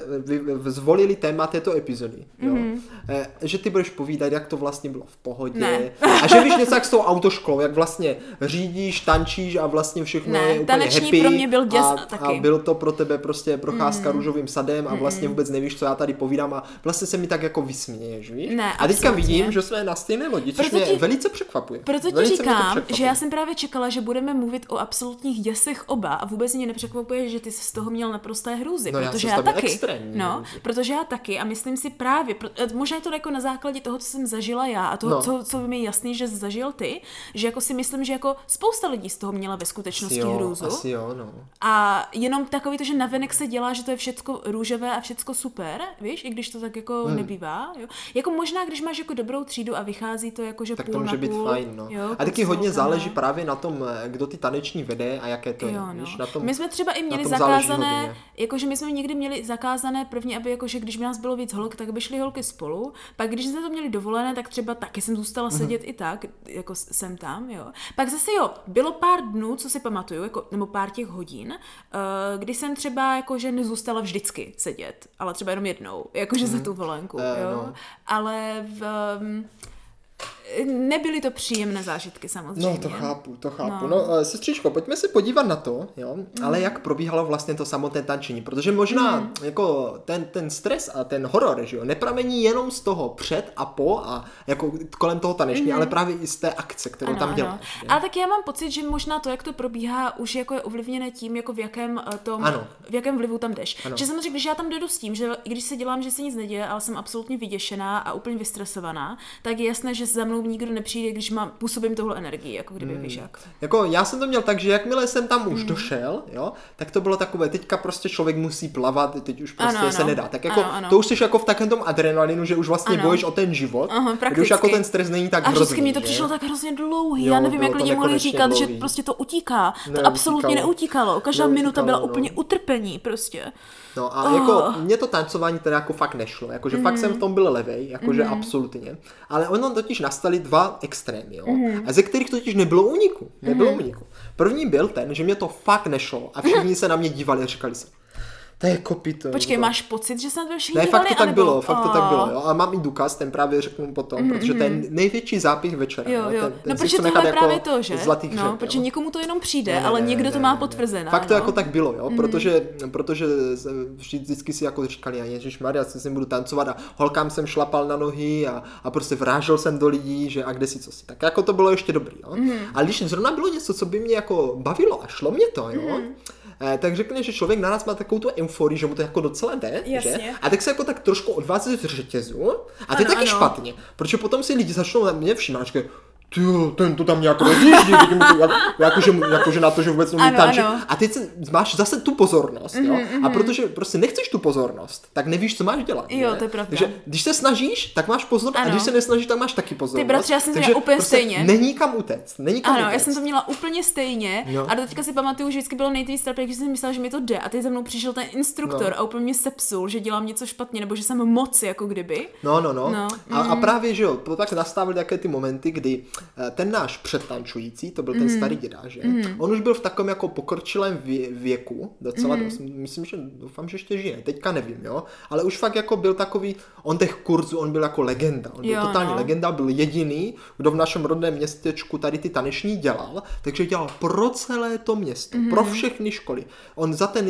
S1: zvolili téma této epizody, jo, eh, že ty budeš povídat, jak to vlastně bylo v pohodě
S2: Ne.
S1: a že víš něco jak s tou autoškolou, jak vlastně řídíš, tančíš a vlastně všechno
S2: Ne,
S1: je úplně
S2: taneční
S1: happy
S2: pro mě byl děs
S1: a,
S2: taky.
S1: a byl to pro tebe prostě procházka růžovým sadem a vlastně vůbec nevíš, co já tady povídám a vlastně se mi tak jako vysměješ, víš?
S2: Ne,
S1: a teďka
S2: absolutně.
S1: vidím, že jsme na stejné lodi, což
S2: Proto
S1: mě
S2: ti-
S1: velice překvapuje.
S2: Proto ti
S1: Velice
S2: říkám,
S1: překvapuje.
S2: že já jsem právě čekala, že budeme mluvit o absolutních děsech oba a vůbec mě nepřekvapuje, že ty se z toho měl naprosté hrůzy,
S1: No, já
S2: protože já,
S1: měl
S2: taky.
S1: extrémní
S2: no,
S1: hrůzy.
S2: protože já taky a myslím si právě, pro, eh, možná je to jako na základě toho, co jsem zažila já a toho,
S1: No.
S2: co, co mi je jasný, že jsi zažil ty, že jako si myslím, že jako spousta lidí z toho měla ve
S1: asi
S2: skutečnosti
S1: jo,
S2: hrůzu.
S1: asi jo, no.
S2: A jenom takový to, že navenek se dělá, že to je všecko růžové a všecko super, víš, i když to tak jako hmm. nebývá. Jo? Jako možná, když máš jako dobrou třídu a vychází to jako, že
S1: Tak
S2: půl
S1: to může
S2: na
S1: být
S2: půl,
S1: fajn, no.
S2: Jo,
S1: a taky
S2: půl
S1: hodně záleží
S2: no.
S1: právě na tom, eh, kdo ty taneční vede a jaké to
S2: Jo,
S1: je.
S2: no.
S1: Víš, na tom,
S2: my jsme třeba i měli zakázané, jakože my jsme někdy měli zakázané první, aby jakože když by nás bylo víc holek, tak by šly holky spolu. Pak když jsme to měli dovolené, tak třeba taky jsem zůstala
S1: Mhm.
S2: sedět i tak, jako jsem tam, jo. Pak zase jo, bylo pár dnů, co si pamatuju, jako, nebo pár těch hodin, uh, kdy jsem třeba jakože nezůstala vždycky sedět, ale třeba jenom jednou, jakože za tu volenku,
S1: Eh,
S2: jo.
S1: no.
S2: Ale v, um, nebyly to příjemné zážitky samozřejmě.
S1: No, to chápu, to chápu.
S2: No.
S1: No, no sestřičko, pojďme se podívat na to, jo, ale jak probíhalo vlastně to samotné tančení, protože možná
S2: Mm.
S1: jako ten, ten stres a ten horor, že jo, nepramení jenom z toho před a po a jako kolem toho taneční, ale právě i z té akce, kterou tam děláš.
S2: Ale tak já mám pocit, že možná to, jak to probíhá, už jako je ovlivněné tím, jako v jakém eh, tom,
S1: Ano.
S2: v jakém vlivu tam jdeš.
S1: Ano.
S2: Že samozřejmě, když já tam jdu s tím, že i když se dělám, že se nic neděje, ale jsem absolutně vyděšená a úplně vystresovaná, tak je jasné, že za mnou nikdo nepřijde, když mám, působím tohle energii, jako kdyby
S1: Hmm.
S2: víš jak.
S1: Jako já jsem to měl tak, že jakmile jsem tam už došel, jo, tak to bylo takové, teďka prostě člověk musí plavat, teď už prostě
S2: Ano,
S1: se
S2: ano.
S1: nedá. Tak jako
S2: Ano, ano.
S1: to už jsi jako v takovém tom adrenalinu, že už vlastně
S2: Ano.
S1: bojuješ o ten život,
S2: Aha,
S1: kdy už
S2: prakticky.
S1: jako ten stres není tak
S2: A vždycky
S1: hrozný,
S2: mi to přišlo tak hrozně dlouhý.
S1: Jo,
S2: já nevím, jak lidi mohli říkat,
S1: dlouhý.
S2: že prostě to utíká.
S1: Ne,
S2: to absolutně
S1: utíkalo.
S2: neutíkalo. Každá
S1: Neutíkalo,
S2: minuta byla
S1: no.
S2: úplně utrpení prostě.
S1: No a
S2: Oh.
S1: jako mě to tancování teda jako fakt nešlo, jakože mm. fakt jsem v tom byl levej, jakože mm. absolutně. Ale ono totiž nastaly dva extrémy, jo. Mm. A ze kterých totiž nebylo úniku, nebylo mm. úniku. První byl ten, že mě to fakt nešlo a všichni se na mě dívali a říkali si, to je kopito.
S2: Počkej,
S1: to-
S2: máš pocit, že se na to všichni
S1: Ne, fakt to tak
S2: anebo-
S1: bylo, fakt to tak bylo, jo. A mám i důkaz, ten právě řeknu potom, protože to je největší zápich večera.
S2: Jo, jo.
S1: Ten, ten
S2: no, protože
S1: chci
S2: tohle
S1: jako
S2: právě to, že?
S1: Zlatý
S2: no,
S1: hřeb,
S2: protože
S1: jo.
S2: někomu to jenom přijde,
S1: Ne,
S2: ale
S1: ne,
S2: někdo
S1: ne,
S2: to má
S1: ne,
S2: potvrzené.
S1: Fakt to
S2: no.
S1: jako tak bylo, jo, protože, protože jsem- vždycky si jako říkali, a Ježíš Maria, si budu tancovat a holkám jsem šlapal na nohy a, a prostě vrážel jsem do lidí, že a kde si co si. Tak jako to bylo ještě dobrý, jo.
S2: Mhm.
S1: A když zrovna bylo něco, co by mě jako bavilo a šlo mě to, jo,
S2: Mhm.
S1: Eh, tak řekne, že člověk na nás má takovou tu euforii, že mu to jako docela jde, že?
S2: Jasně.
S1: A tak se jako tak trošku odvází z řetězu a to je taky
S2: ano.
S1: špatně, protože potom si lidi začnou na mě všímat, že ty jo, ten to tam nějak rozjíždí, jak, jakože, jakože na to, že vůbec umí tančit.
S2: Mhm,
S1: A teď se, máš zase tu pozornost, jo? A protože prostě nechceš tu pozornost, tak nevíš, co máš dělat.
S2: Jo,
S1: že?
S2: to je pravda.
S1: Takže když se snažíš, tak máš pozornost, a
S2: Ano.
S1: když se nesnažíš, tak máš taky pozornost.
S2: bratře, já jsem to
S1: Takže
S2: měla úplně
S1: prostě
S2: stejně.
S1: Není kam utéct, není kam
S2: Ano,
S1: utéct.
S2: já jsem to měla úplně stejně
S1: No.
S2: a do teďka si pamatuju, že vždycky bylo nejvíc trapné, když jsem myslela, že mi to jde a teď za mnou přišel ten instruktor
S1: No.
S2: a úplně mě sepsul, že dělám něco špatně nebo že jsem moc jako kdyby.
S1: No, no, no.
S2: No,
S1: A, a právě, že jo, to tak nastávaly také ty momenty, kdy ten náš předtančující, to byl ten
S2: Mhm.
S1: starý děda, že? On už byl v takovém jako pokročilém vě- věku, docela
S2: Mhm.
S1: dost. Myslím, že doufám, že ještě žije. Teďka nevím, jo. Ale už fakt jako byl takový, on těch kurzů, on byl jako legenda. On byl
S2: Jo,
S1: totální
S2: no.
S1: legenda, byl jediný, kdo v našem rodném městečku tady ty taneční dělal, takže dělal pro celé to město,
S2: Mhm.
S1: pro všechny školy. On za ten,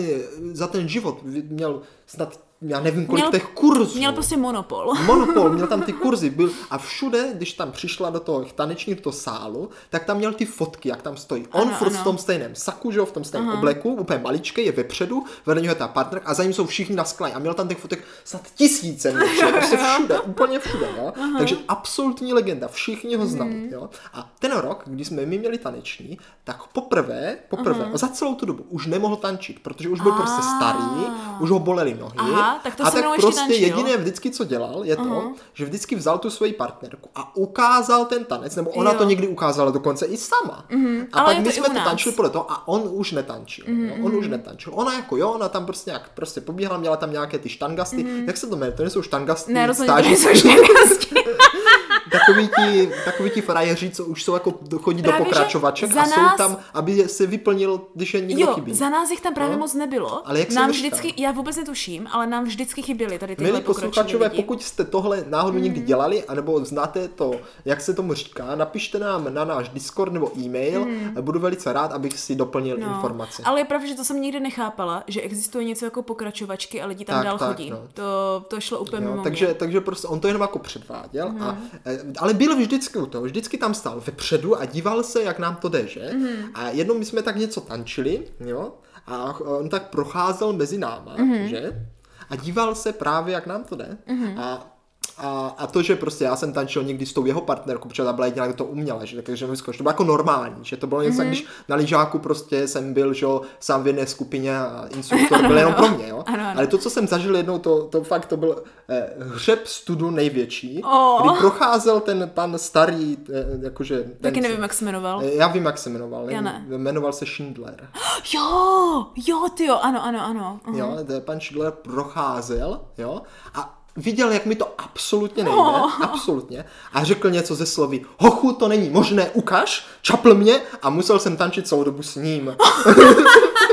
S1: za ten život měl snad já nevím, kolik měl, těch kurzů.
S2: Měl prostě monopol. *laughs*
S1: Monopol, měl tam ty kurzy. Byl, a všude, když tam přišla do toho tanečního do sálu, tak tam měl ty fotky, jak tam stojí. On ano, furt ano. v tom stejném saku, že v tom stejném Aha. obleku, úplně maličký, je vepředu, vedle něho je ta partnerka a za ním jsou všichni na skle. A měl tam těch fotek snad tisíce, měče, *laughs* prostě všude, úplně všude. Jo? Takže absolutní legenda, všichni ho znali. Mm. Jo? A ten rok, když jsme my měli taneční, tak poprvé, poprvé, Aha. za celou tu dobu už nemohl tančit, protože už byl prostě starý, už ho bolely nohy.
S2: Aha, tak to
S1: a tak
S2: prostě
S1: jediné vždycky, co dělal, je to, uh-huh. že vždycky vzal tu svoji partnerku a ukázal ten tanec, nebo ona jo. to někdy ukázala dokonce i sama. Uh-huh. A Ale pak my jsme to tančili podle toho a on už netančil. Uh-huh. No, on už netančil. Ona jako jo, ona tam prostě nějak prostě pobíhala, měla tam nějaké ty štangasty. Uh-huh. Jak se to jmenuje? To nejsou štangasty.
S2: Ne, rozhodně to nejsou štangasty. *laughs*
S1: takový ti, takový ti frajeři, co už jsou jako chodí právě, do pokračovaček a nás... jsou tam, aby se vyplnil, když je někdo
S2: jo,
S1: chybí.
S2: za nás jich tam právě no? moc nebylo. Ale jak nám vždycky, já vůbec netuším, ale nám vždycky chyběly tady tyhle Milí posluchačové,
S1: pokud jste tohle náhodou mm. někdy dělali, anebo znáte to, jak se tomu říká, napište nám na náš Discord nebo e-mail. Mm. Budu velice rád, abych si doplnil no. informace.
S2: Ale je pravda, že to jsem nikdy nechápala, že existuje něco jako pokračovačky a lidi tam tak, dál tak, chodí. No. To, to šlo úplně jo, mimo
S1: takže, takže prostě on to jenom jako předváděl mm. a eh, ale byl vždycky u toho, vždycky tam stál vepředu a díval se, jak nám to jde, že? Mm-hmm. A jednou my jsme tak něco tančili, jo? A on tak procházel mezi náma, mm-hmm. že? A díval se právě, jak nám to jde. Mm-hmm. A a, a to, že prostě já jsem tančil někdy s tou jeho partnerkou, protože ta byla jediná, kdo to uměla, že, takže to bylo jako normální, že to bylo něco, mm-hmm. když na lyžáku prostě jsem byl, že sám v jedné skupině a instruktor byl jenom pro mě, jo. Ale to, co jsem zažil jednou, to, to fakt, to byl eh, hřeb studu největší, oh. kdy procházel ten pan starý, eh, jakože... Ten,
S2: Taky nevím, jak se jmenoval.
S1: Eh, já vím, jak se jmenoval.
S2: Já ne.
S1: Jmenoval se Schindler. *gasps*
S2: Jo, jo, ty jo, ano, ano, ano.
S1: Uh-huh. Jo, pan Schindler procházel, jo, a viděl, jak mi to absolutně nejde, oh. absolutně, a řekl něco ze slovy, hochu, to není možné, ukaž, čapl mě a musel jsem tančit celou dobu s ním. *laughs*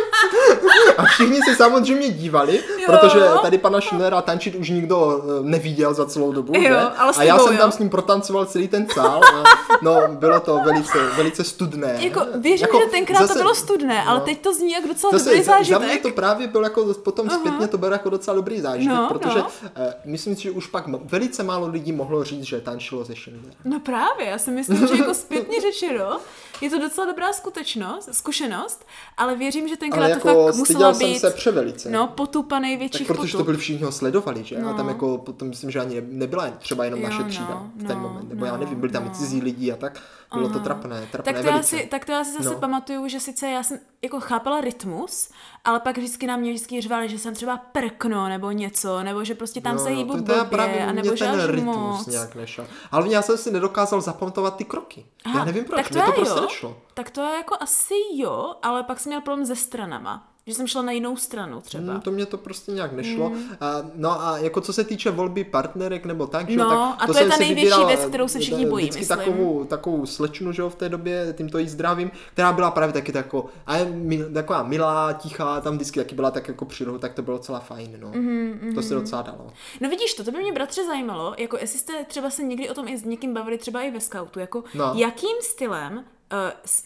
S1: A všichni se samozřejmě dívali, jo. protože tady pana Schillera tančit už nikdo eh, neviděl za celou dobu. Jo,
S2: ale
S1: a já jsem tam s ním protancoval celý ten sál. A, no, bylo to velice, velice studné.
S2: Jako, věřím, jako, že tenkrát zase, to bylo studné, ale no, teď to zní jako docela zase, dobrý zážitek. Za
S1: mě to právě bylo jako, potom uh-huh. zpětně to bylo jako docela dobrý zážitek, no, protože no. Uh, myslím si, že už pak velice málo lidí mohlo říct, že tančilo ze Schindlera.
S2: No právě, já si myslím, že jako *laughs* zpětně řečeno, je to docela dobrá skutečnost, zkušenost, ale věřím, že tenkrát ale jako to fakt musela být
S1: jsem se převelice.
S2: No, potupa největších
S1: tak protože potup. to byli všichni ho sledovali, že? No. A tam jako potom myslím, že ani nebyla třeba jenom jo, naše třída no, v ten no, moment. Nebo no, já nevím, byli tam no. i cizí lidi a tak. Bylo Aha. to trapné, trapné
S2: tak to, já si, tak to já si zase no. pamatuju, že sice já jsem jako chápala rytmus, ale pak vždycky na mě vždycky řvali, že jsem třeba prkno nebo něco, nebo že prostě tam no, se hýbu blbě, právě a nebo že ten rytmus moc.
S1: nějak nešel. Ale já jsem si nedokázal zapamatovat ty kroky. Aha, já nevím proč, tak to, mě to prostě nešlo.
S2: Tak to je jako asi jo, ale pak jsem měl problém se stranama že jsem šla na jinou stranu třeba.
S1: Hmm, to mě to prostě nějak nešlo. Hmm. A, no a jako co se týče volby partnerek nebo tak, že,
S2: no,
S1: tak
S2: a to, to je ta největší vybíral, věc, kterou se všichni bojí,
S1: myslím. takovou, takovou slečnu, že jo, v té době, tímto jí zdravím, která byla právě taky tako, a je mi, taková milá, tichá, tam vždycky taky byla tak jako přírodu, tak to bylo docela fajn, no. Mm-hmm, to se docela dalo.
S2: No vidíš to, to by mě bratře zajímalo, jako jestli jste třeba se někdy o tom i s někým bavili, třeba i ve scoutu, jako no. jakým stylem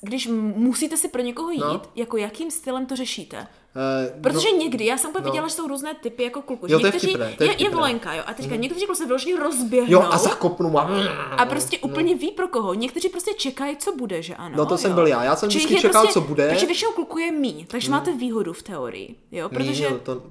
S2: když musíte si pro někoho jít, no. jako jakým stylem to řešíte? Uh, Protože no, někdy, já jsem úplně no. viděla, že jsou různé typy jako kluků.
S1: Jo, to je vtipné, to je,
S2: je, je volenka, jo, a teďka mm. někteří kluci se vyloženě rozběhnou.
S1: Jo, a zakopnu a...
S2: A prostě no. úplně ví pro koho. Někteří prostě čekají, co bude, že ano.
S1: No to
S2: jo.
S1: jsem byl já, já jsem vždycky čekal, prostě, co bude.
S2: Takže většinou kluků je míň, takže mm. máte výhodu v teorii, jo, protože... Míň,
S1: to,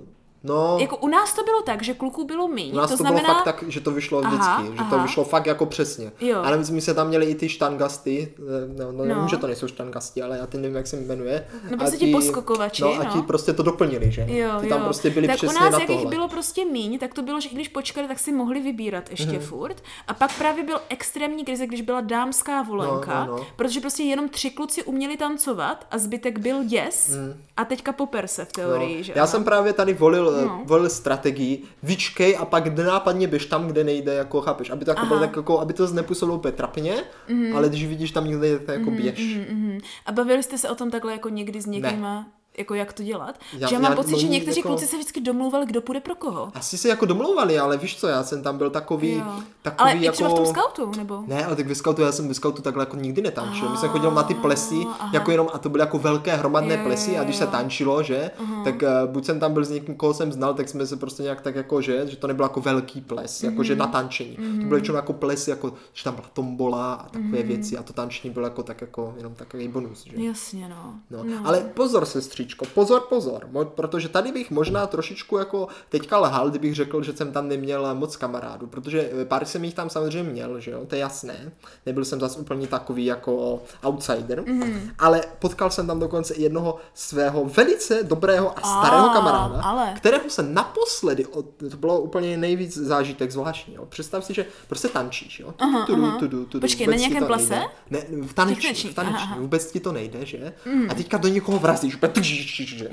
S1: No,
S2: jako u nás to bylo tak, že kluků bylo méně.
S1: U nás to, to znamená... bylo fakt tak, že to vyšlo aha, vždycky, že aha. to vyšlo fakt jako přesně. Jo. Ale my jsme tam měli i ty štangasty, no, no, no. nevím, že to nejsou štangasti, ale já ty nevím, jak se jmenuje.
S2: No prostě ti poskokovači,
S1: no. a ti no. prostě to doplnili, že?
S2: Jo,
S1: ty tam
S2: jo.
S1: prostě byli
S2: tak
S1: přesně
S2: u nás,
S1: na
S2: jak
S1: tohle.
S2: jich bylo prostě míň, tak to bylo, že i když počkali, tak si mohli vybírat ještě mm-hmm. furt. A pak právě byl extrémní krize, když byla dámská volenka, no, no, no. protože prostě jenom tři kluci uměli tancovat a zbytek byl děs mm. a teďka poper se v teorii, no. že?
S1: Já jsem právě tady volil, no. volil strategii, vyčkej a pak nápadně běž tam, kde nejde, jako chápeš, aby to, jako bylo tak, jako, aby to nepůsobilo úplně trapně, mm-hmm. ale když vidíš tam někde, tak jako mm-hmm, běž.
S2: Mm-hmm. A bavili jste se o tom takhle jako někdy s někým?
S1: Ne.
S2: Jako jak to dělat.
S1: Já-
S2: že já mám
S1: já-
S2: pocit, že někteří
S1: jako-
S2: kluci se vždycky domluvali, kdo půjde pro koho.
S1: Asi se jako domlouvali, ale víš co, já jsem tam byl takový,
S2: Jo.
S1: takový
S2: Ale
S1: jako...
S2: i třeba v tom scoutu, nebo?
S1: Ne, ale tak ve scoutu, já jsem ve scoutu takhle jako nikdy netančil. My jsme chodili na ty plesy, jako jenom, a to byly jako velké hromadné
S2: Jo,
S1: plesy a když se tančilo, že, tak uh, buď jsem tam byl s někým, koho jsem znal, tak jsme se prostě nějak tak jako, že, že to nebyl jako velký ples, jako
S2: Mhm.
S1: že na tančení. To byly většinou jako plesy, jako, že tam byla tombola a takové
S2: Mhm.
S1: věci a to tančení bylo jako tak jako, jenom takový bonus, že.
S2: Jasně, no.
S1: No. no. Ale pozor, sestřičko, pozor, pozor, protože tady bych možná trošičku jako teďka lhal, kdybych řekl, že jsem tam neměl moc kamarádů, protože eh, pár jsem jich tam samozřejmě měl, že jo, to je jasné. Nebyl jsem zase úplně takový jako outsider, mm. ale potkal jsem tam dokonce jednoho svého velice dobrého a starého
S2: A,
S1: kamaráda,
S2: ale.
S1: kterého se naposledy, od, to bylo úplně nejvíc zážitek zvláštní, jo. Představ si, že prostě tančíš, jo. Tudu, tudu, tudu, tudu,
S2: Počkej, na nějakém plese?
S1: nejde. Ne, v taneční, v taneční,
S2: aha, aha.
S1: vůbec ti to nejde, že? Mm. A teďka do někoho vrazíš?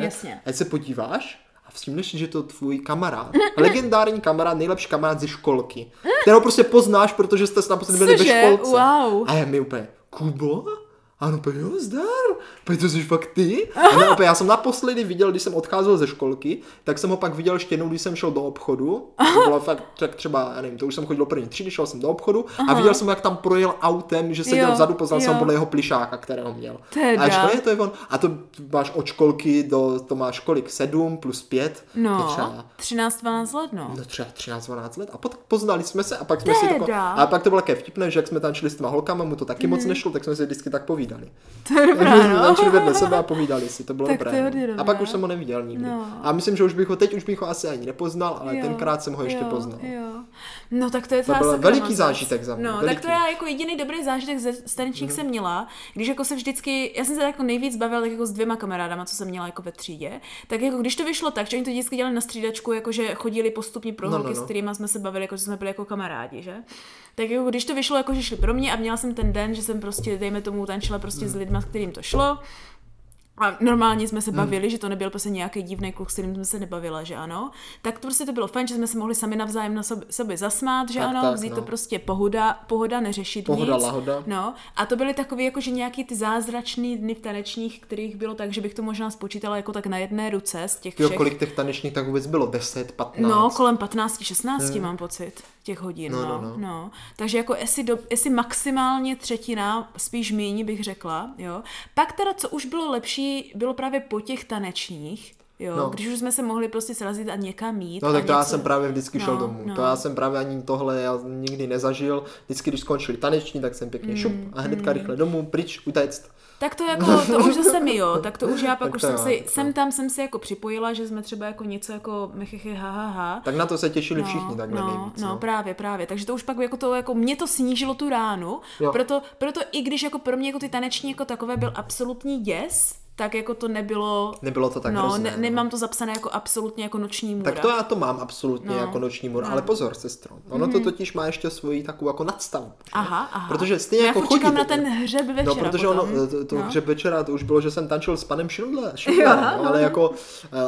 S2: Jasně.
S1: A se podíváš a všimneš, že to tvůj kamarád, *laughs* legendární kamarád, nejlepší kamarád ze školky, kterého prostě poznáš, protože jste se naposledy byli ve školce.
S2: Wow.
S1: A já mi úplně, Kubo? Ano, úplně, jo, zdar, úplně to jsi fakt ty? A ne, úplně, já jsem naposledy viděl, když jsem odcházel ze školky, tak jsem ho pak viděl ještě jednou, když jsem šel do obchodu. To bylo fakt tak třeba, já nevím, to už jsem chodil do první třídy, šel jsem do obchodu a viděl jsem, jak tam projel autem, že seděl
S2: Jo,
S1: vzadu, poznal jsem
S2: jo.
S1: podle jeho plišáka, kterého měl.
S2: Teda.
S1: A říkal, je, to je on. A to máš od školky do, to máš kolik, 7 plus 5? To
S2: No,
S1: třeba
S2: 13-12 let, no.
S1: No třeba 13-12 let a pot, poznali jsme se a pak jsme si tako,
S2: Teda.
S1: a pak to bylo také vtipné, že jak jsme tančili s těma holkama, mu to taky moc nešlo, tak jsme si vždycky tak povídali.
S2: To je dobrá, no.
S1: tančili vedle sebe a povídali si, to bylo
S2: Tak
S1: dobré.
S2: to je
S1: no. A pak už jsem ho neviděl nikdy.
S2: No.
S1: A myslím, že už bych ho, teď už bych ho asi ani nepoznal, ale
S2: Jo,
S1: tenkrát jsem ho ještě
S2: jo,
S1: poznal.
S2: Jo. No tak to je
S1: To byl veliký
S2: moc.
S1: zážitek za mě,
S2: No,
S1: veliký.
S2: tak to já jako jediný dobrý zážitek ze stanečních jsem měla, když jako se vždycky, já jsem se jako nejvíc bavila tak jako s dvěma kamarádama, co jsem měla jako ve třídě, tak jako když to vyšlo tak, že oni to vždycky dělali na střídačku, jako že chodili postupně pro
S1: No,
S2: holky,
S1: no, no.
S2: s kterými jsme se bavili, jako že jsme byli jako kamarádi, že? Tak jako když to vyšlo, jako že šli pro mě a měla jsem ten den, že jsem prostě, dejme tomu, tančila prostě
S1: Hmm.
S2: s lidma, s kterým to šlo, a normálně jsme
S1: Hmm.
S2: se bavili, že to nebyl prostě nějaký divný kluk, s kterým jsme se nebavila, že ano. Tak to prostě to bylo fajn, že jsme se mohli sami navzájem na sobě, sobě zasmát, že
S1: Tak,
S2: ano,
S1: tak,
S2: vzít
S1: no.
S2: to prostě pohoda, pohoda neřešit
S1: Pohoda,
S2: nic.
S1: lahoda.
S2: No, a to byly takové jako, že nějaký ty zázračný dny v tanečních, kterých bylo tak, že bych to možná spočítala jako tak na jedné ruce z těch
S1: Jo,
S2: všech.
S1: kolik těch tanečních tak vůbec bylo? 10, 15?
S2: No, kolem 15-16 mám pocit těch hodin,
S1: No,
S2: no,
S1: no,
S2: no,
S1: no.
S2: Takže jako jestli, do, jestli maximálně třetina, spíš míň bych řekla, jo. Pak teda, co už bylo lepší, bylo právě po těch tanečních, jo,
S1: No.
S2: no. když už jsme se mohli prostě srazit a někam jít.
S1: No tak to já
S2: něco...
S1: jsem právě vždycky šel
S2: No,
S1: domů.
S2: no.
S1: To já jsem právě ani tohle já nikdy nezažil. Vždycky, když skončili taneční, tak jsem pěkně šup
S2: Mm,
S1: a hnedka rychle domů, pryč, utéct.
S2: Tak to jako, *laughs* to už zase mi jo, tak to už já pak
S1: Tak
S2: už jsem si,
S1: tak
S2: sem tam jsem si jako připojila, že jsme třeba jako něco jako mechychy ha ha ha.
S1: Tak na to se těšili všichni takhle
S2: no,
S1: nejvíc.
S2: no,
S1: No,
S2: právě, právě. Takže to už pak jako to, jako mě to snížilo tu ránu,
S1: Jo.
S2: proto, proto i když jako pro mě jako ty taneční jako takové byl absolutní děs, tak jako to nebylo,
S1: Nebylo to tak
S2: no,
S1: hrozné,
S2: ne,
S1: no.
S2: nemám to zapsané jako absolutně jako noční můra.
S1: Tak to já to mám absolutně
S2: No,
S1: jako noční můr,
S2: no.
S1: ale pozor, sestro. Ono to totiž má ještě svoji takovou jako nadstavbu. že?
S2: Aha, aha.
S1: Protože stejně
S2: já
S1: jako chodíte-
S2: na ten hřeb večera
S1: No, protože
S2: potom.
S1: ono, to, to
S2: no.
S1: hřeb večera, to už bylo, že jsem tančil s panem *laughs*
S2: Jo,
S1: no,
S2: no.
S1: ale jako uh,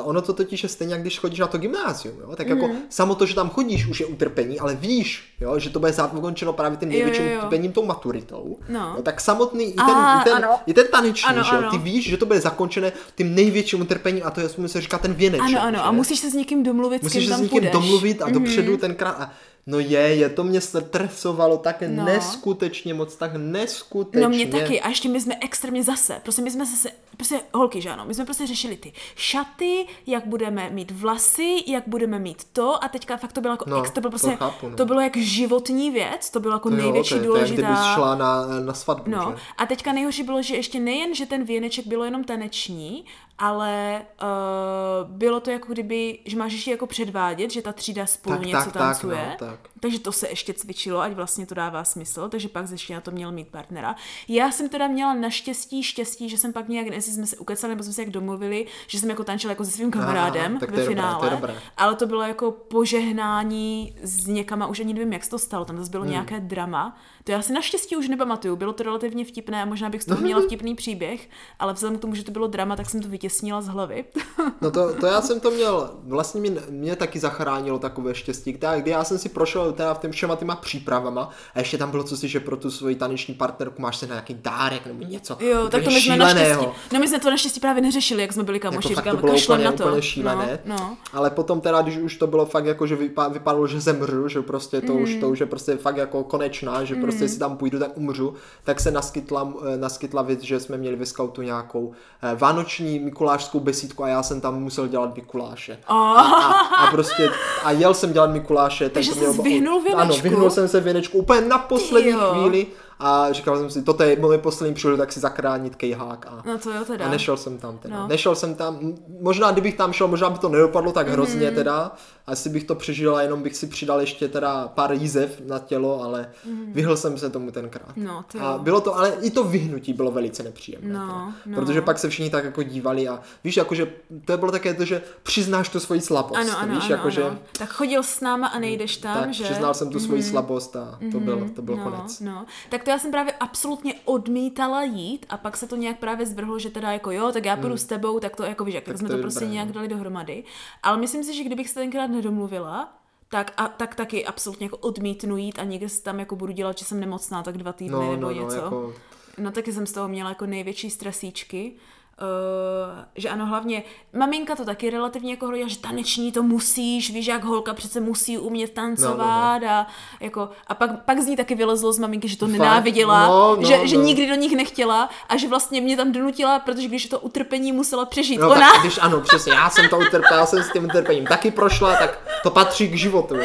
S1: ono to totiž je stejně, jak když chodíš na to gymnázium, jo, tak jako
S2: Mhm.
S1: samo to, že tam chodíš, už je utrpení, ale víš, jo, že to bude zakončeno právě tím největším
S2: jo, jo.
S1: utrpením, tou maturitou,
S2: No.
S1: tak samotný i ten, i ten, i ten taneční,
S2: ano.
S1: ty víš, že to bude zakončené tím největším utrpením a to je, se říká ten věneček.
S2: Ano, ano,
S1: že?
S2: a musíš se s někým domluvit,
S1: Musíš
S2: s
S1: se
S2: kým
S1: s
S2: tam
S1: někým
S2: půjdeš. Mhm.
S1: domluvit a dopředu tenkrát a No je, je, to mě stresovalo tak
S2: No.
S1: neskutečně moc, tak neskutečně.
S2: No mě taky. A ještě my jsme extrémně zase. Prostě my jsme zase, prostě holky, že ano, my jsme prostě řešili ty šaty, jak budeme mít vlasy, jak budeme mít to a teďka fakt to bylo jako,
S1: No,
S2: ex, to bylo
S1: to
S2: prostě,
S1: chápu, no.
S2: to bylo jak životní věc, to bylo jako
S1: To jo,
S2: největší
S1: to je,
S2: důležitá.
S1: To je, šla na, na svatbu,
S2: No,
S1: že?
S2: a teďka nejhorší bylo, že ještě nejen, že ten věneček bylo jenom taneční, ale uh, bylo to jako kdyby, že máš ještě jako předvádět, že ta třída spolu
S1: Tak,
S2: něco
S1: tak, tak,
S2: tancuje.
S1: no, tak.
S2: Takže to se ještě cvičilo, ať vlastně to dává smysl, takže pak ještě na to měl mít partnera. Já jsem teda měla naštěstí štěstí, že jsem pak nějak, jestli jsme se ukecali, nebo jsme se jak domluvili, že jsem jako tančila jako se svým kamarádem
S1: tak to
S2: ve
S1: je dobré, to
S2: finále.
S1: dobré.
S2: Ale to bylo jako požehnání s někama, už ani nevím, jak se to stalo, tam zase bylo
S1: Hmm.
S2: nějaké drama. To já si naštěstí už nepamatuju, bylo to relativně vtipné a možná bych z toho měla vtipný příběh, ale vzhledem k tomu, že to bylo drama, tak jsem to vytěsnila z hlavy. *laughs*
S1: No to, to já jsem to měl, vlastně mě, mě taky zachránilo takové štěstí, kdy, kdy já jsem si prošel teda v těm všema těma přípravama a ještě tam bylo co si, že pro tu svoji taneční partnerku máš se na nějaký dárek nebo něco.
S2: Jo, tak to my jsme naštěstí, no my jsme to naštěstí právě neřešili, jak jsme byli kamoši, jako říkám,
S1: to bylo
S2: úplně,
S1: na to. úplně šílené. No, no. Ale potom teda, když už to bylo fakt jako, že vypadalo, že zemřu, že prostě to mm. už to už je prostě fakt jako konečná, že mm. prostě si tam půjdu, tak umřu, tak se naskytla, eh, naskytla věc, že jsme měli ve scoutu nějakou eh, vánoční mikulášskou besídku a já jsem tam musel dělat Mikuláše.
S2: Oh.
S1: A, a, a, prostě a jel jsem dělat Mikuláše.
S2: Takže jsi vyhnul věnečku.
S1: Ano, vyhnul jsem se věnečku úplně na poslední chvíli a říkal jsem si, toto je moje poslední příležitost, tak si zachránit kejhák. A,
S2: no to jo teda.
S1: A nešel jsem tam teda. No. Nešel jsem tam, možná kdybych tam šel, možná by to nedopadlo tak hrozně mm. teda, asi bych to přežil a jenom bych si přidal ještě teda pár jízev na tělo, ale mm. vyhl jsem se tomu tenkrát.
S2: No, to.
S1: A bylo to, ale i to vyhnutí bylo velice nepříjemné.
S2: No, no.
S1: Protože pak se všichni tak jako dívali a víš, jakože to bylo také to, že přiznáš tu svoji slabost.
S2: Ano, ano,
S1: víš,
S2: ano,
S1: jakože,
S2: ano. Tak chodil s náma a nejdeš tam,
S1: tak,
S2: že?
S1: přiznal jsem tu svoji mm. slabost a to mm. byl, to byl
S2: no,
S1: konec.
S2: No. Tak to já jsem právě absolutně odmítala jít a pak se to nějak právě zvrhlo, že teda jako jo, tak já půjdu mm. s tebou, tak to jako víš, jak tak jsme to, to prostě nějak dali dohromady. Ale myslím si, že kdybych se tenkrát nedomluvila, tak, a, tak taky absolutně jako odmítnu jít a někde si tam jako budu dělat, že jsem nemocná tak dva týdny no, nebo no, něco. No, jako... no taky jsem z toho měla jako největší stresíčky. Uh, že ano, hlavně maminka to taky relativně jako hodila, že taneční to musíš, víš, jak holka přece musí umět tancovat no, no, no. a jako, a pak, pak z ní taky vylezlo z maminky, že to Fakt? nenáviděla, no, no, že, no. že nikdy do nich nechtěla a že vlastně mě tam donutila, protože když to utrpení musela přežít
S1: no,
S2: ona.
S1: Tak, když ano, přesně, já jsem to utrpěla, já jsem s tím utrpením taky prošla, tak to patří k životu.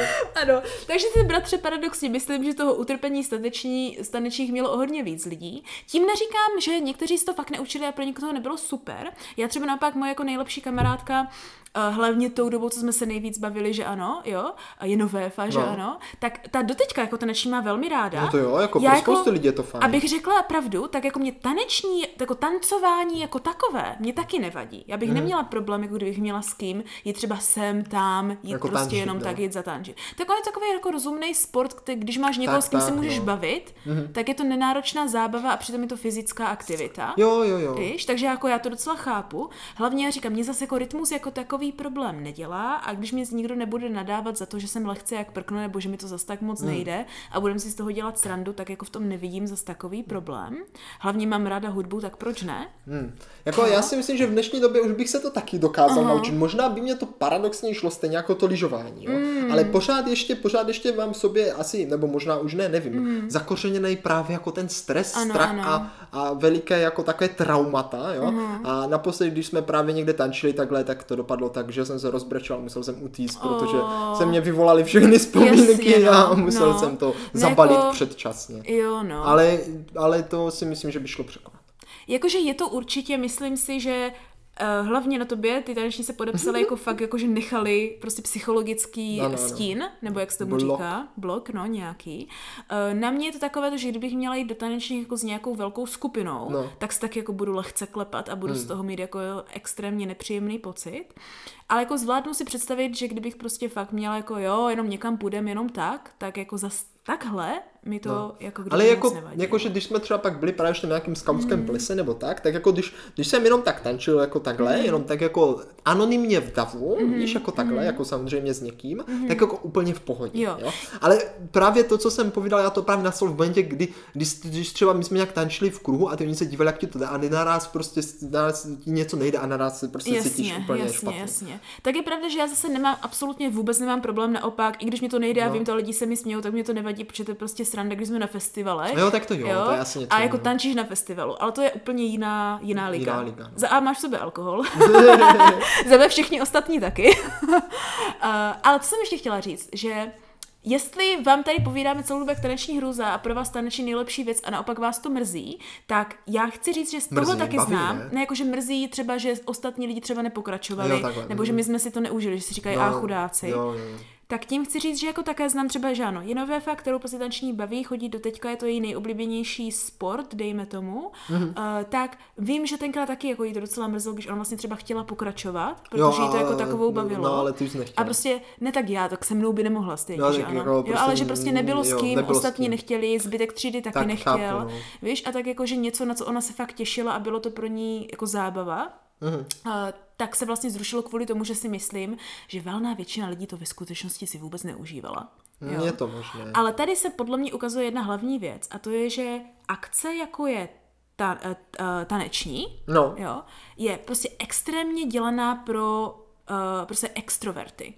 S2: Ano, takže ty bratře paradoxně myslím, že toho utrpení stateční, stanečních mělo o hodně víc lidí. Tím neříkám, že někteří si to fakt neučili a pro někoho nebylo super. Já třeba naopak moje jako nejlepší kamarádka hlavně tou dobou, co jsme se nejvíc bavili, že ano, jo, a je nové že no. ano, tak ta doteďka jako taneční má velmi ráda.
S1: No to jo, jako Já pro jako, spoustu lidí je to fajn.
S2: Abych řekla pravdu, tak jako mě taneční, jako tancování jako takové, mě taky nevadí. Já bych mm. neměla problém, jako kdybych měla s kým, jít třeba sem, tam, jít jako prostě tančit, jenom no. tak jít zatančit. Tak je takový jako rozumný sport, který, když máš někoho, tak, s kým tak, se můžeš no. bavit, mm. tak je to nenáročná zábava a přitom je to fyzická aktivita.
S1: Jo, jo, jo.
S2: Víš? Takže jako já to docela chápu. Hlavně já říkám, mě zase jako rytmus jako takový problém nedělá a když mě nikdo nebude nadávat za to, že jsem lehce jak prknu nebo že mi to zas tak moc hmm. nejde a budeme si z toho dělat srandu, tak jako v tom nevidím zas takový problém. Hlavně mám ráda hudbu, tak proč ne?
S1: Hmm. Jako no. já si myslím, že v dnešní době už bych se to taky dokázal Aha. naučit. Možná by mě to paradoxně šlo stejně jako to lyžování, jo? Hmm. ale pořád ještě, pořád ještě mám v sobě asi, nebo možná už ne, nevím, hmm. zakořeněný právě jako ten stres, ano, strach ano. A, a veliké jako také traumata, jo? Hmm. A naposledy, když jsme právě někde tančili takhle, tak to dopadlo tak, že jsem se rozbrečel, musel jsem utíct, oh. protože se mě vyvolali všechny vzpomínky Jasně, no, a musel no. jsem to zabalit jako... předčasně.
S2: Jo, no.
S1: Ale, ale to si myslím, že by šlo překonat.
S2: Jakože je to určitě, myslím si, že Uh, hlavně na tobě, ty taneční se podepsali jako fakt, jako že nechali prostě psychologický no, no, stín, no. nebo jak se tomu blok. říká, blok, no nějaký. Uh, na mě je to takové, že kdybych měla jít do tanečních jako s nějakou velkou skupinou, no. tak se tak jako budu lehce klepat a budu hmm. z toho mít jako extrémně nepříjemný pocit. Ale jako zvládnu si představit, že kdybych prostě fakt měla jako jo, jenom někam půjdem jenom tak, tak jako zas takhle mi to no. jako
S1: Ale jako, nevadí. jako, že když jsme třeba pak byli právě na nějakém skautském mm. plese nebo tak, tak jako když, když jsem jenom tak tančil jako takhle, mm. jenom tak jako anonymně v davu, mm. víš, jako takhle, mm. jako samozřejmě s někým, mm. tak jako úplně v pohodě. Jo. Jo? Ale právě to, co jsem povídal, já to právě nasol v momentě, kdy, když, když třeba my jsme nějak tančili v kruhu a ty oni se dívali, jak ti to dá a naraz prostě naraz ti něco nejde a naraz se prostě jasně, cítíš úplně
S2: jasně,
S1: špatně.
S2: Jasně. Tak je pravda, že já zase nemám absolutně vůbec nemám problém, naopak, i když mi to nejde no. a vím to, lidi se mi smějou, tak mě to nevadí, protože to je prostě sranda, když jsme na festivale.
S1: No jo, tak to jo, jo? to je asi něco.
S2: A jako tančíš na festivalu, ale to je úplně jiná, jiná liga.
S1: Jiná liga no.
S2: Za A máš v sobě alkohol. *laughs* *laughs* Za B všichni ostatní taky. *laughs* uh, ale co jsem ještě chtěla říct, že Jestli vám tady povídáme celou dobu taneční hruza a pro vás taneční nejlepší věc a naopak vás to mrzí, tak já chci říct, že z toho mrzí, taky baví, znám. Ne? ne, jako že mrzí třeba, že ostatní lidi třeba nepokračovali, jo, takhle, nebo že my jsme si to neužili, že si říkají, no, a chudáci.
S1: Jo, jo
S2: tak tím chci říct, že jako také znám třeba, že ano, fakt, kterou prostě tanční baví, chodí do teďka, je to její nejoblíbenější sport, dejme tomu, mm-hmm. uh, tak vím, že tenkrát taky jako jí to docela mrzelo, když ona vlastně třeba chtěla pokračovat, protože jí to jako takovou bavilo.
S1: No, ale ty
S2: A prostě, ne tak já, tak se mnou by nemohla stejně, no, že ano. Jako prostě, jo, ale že prostě nebylo s kým, nebylo ostatní s kým. nechtěli, zbytek třídy taky tak, nechtěl, chápu, no. víš, a tak jako, že něco, na co ona se fakt těšila a bylo to pro ní jako zábava, mm. uh, tak se vlastně zrušilo kvůli tomu, že si myslím, že valná většina lidí to ve skutečnosti si vůbec neužívala.
S1: Jo? Je to možné.
S2: Ale tady se podle mě ukazuje jedna hlavní věc a to je, že akce jako je ta, uh, taneční,
S1: no.
S2: jo, je prostě extrémně dělaná pro uh, prostě extroverty.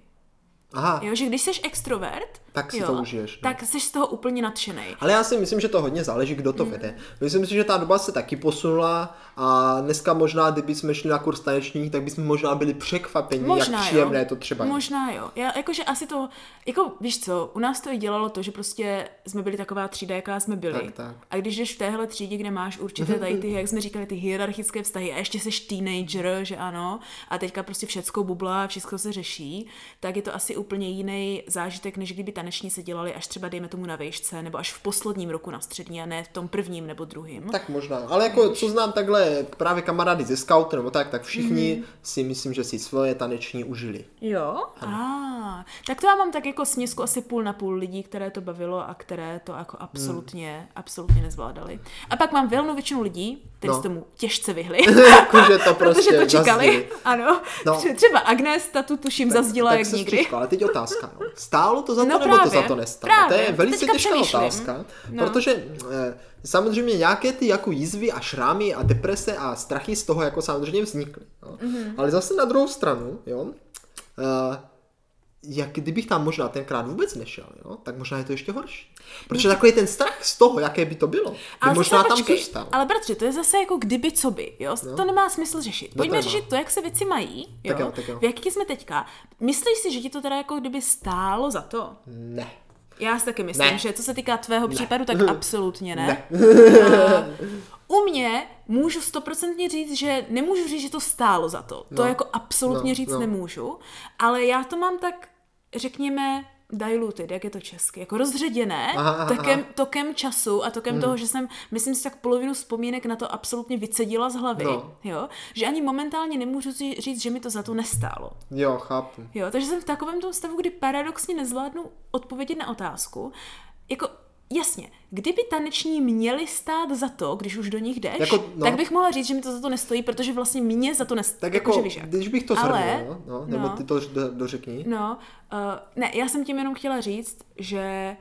S1: Aha.
S2: Jo, že když jsi extrovert,
S1: tak si
S2: jo,
S1: to užiješ.
S2: No. Tak jsi z toho úplně nadšený.
S1: Ale já si myslím, že to hodně záleží, kdo to mm. vede. Myslím si, že ta doba se taky posunula a dneska možná, kdyby jsme šli na kurz tanečních, tak bychom možná byli překvapeni, možná, jak příjemné
S2: jo.
S1: to třeba
S2: je. Možná jo. Já, jakože asi to, jako víš co, u nás to i dělalo to, že prostě jsme byli taková třída, jaká jsme byli.
S1: Tak, tak.
S2: A když jdeš v téhle třídě, kde máš určité tady ty, jak jsme říkali, ty hierarchické vztahy a ještě jsi teenager, že ano, a teďka prostě všecko bubla, všechno se řeší, tak je to asi úplně jiný zážitek, než kdyby taneční se dělali až třeba dejme tomu na výšce, nebo až v posledním roku na střední a ne v tom prvním nebo druhým.
S1: Tak možná, ale jako co znám takhle právě kamarády ze Scout nebo tak, tak všichni mm. si myslím, že si svoje taneční užili.
S2: Jo? A, tak to já mám tak jako směsku asi půl na půl lidí, které to bavilo a které to jako absolutně, mm. absolutně nezvládali. A pak mám velnou většinu lidí, kteří no. se tomu těžce vyhli. *laughs*
S1: Jakože to *laughs* prostě
S2: Protože to čekali. Zazdili. Ano. No. Třeba Agnes ta tu tuším tak, zazdila tak jak nikdy.
S1: Ale teď otázka. No. Stálo to za to, no, nebo právě, to za to nestálo? Právě. To je velice těžká otázka, no. protože eh, samozřejmě nějaké ty jako jízvy a šrámy a deprese a strachy z toho jako samozřejmě vznikly. No. Mm-hmm. Ale zase na druhou stranu, jo, uh, jak kdybych tam možná tenkrát vůbec nešel, jo, tak možná je to ještě horší. Protože no, takový ten strach z toho, jaké by to bylo, by ale možná tam zůstal.
S2: Ale bratře, to je zase jako kdyby co by, jo? No. To nemá smysl řešit. Pojďme no řešit to, jak se věci mají, jo? Tak jo, tak jo. V jaký jsme teďka. Myslíš si, že ti to teda jako kdyby stálo za to?
S1: Ne.
S2: Já si taky myslím, ne. že co se týká tvého ne. případu, tak *laughs* absolutně ne.
S1: ne.
S2: U mě můžu stoprocentně říct, že nemůžu říct, že to stálo za to. To no. jako absolutně no, říct no. nemůžu. Ale já to mám tak, řekněme, diluted, jak je to česky, jako rozředěné aha, aha, tokem, aha. tokem času a tokem hmm. toho, že jsem, myslím si, tak polovinu vzpomínek na to absolutně vycedila z hlavy, no. jo, že ani momentálně nemůžu říct, že mi to za to nestálo.
S1: Jo, chápu.
S2: Jo, takže jsem v takovém tom stavu, kdy paradoxně nezvládnu odpovědět na otázku, jako Jasně, kdyby taneční měli stát za to, když už do nich jdeš, jako, no. tak bych mohla říct, že mi to za to nestojí, protože vlastně mě za to nestojí.
S1: Tak jako, jako když bych to shrnul, no, no, nebo no, ty to do, dořekni.
S2: No, uh, ne, já jsem tím jenom chtěla říct, že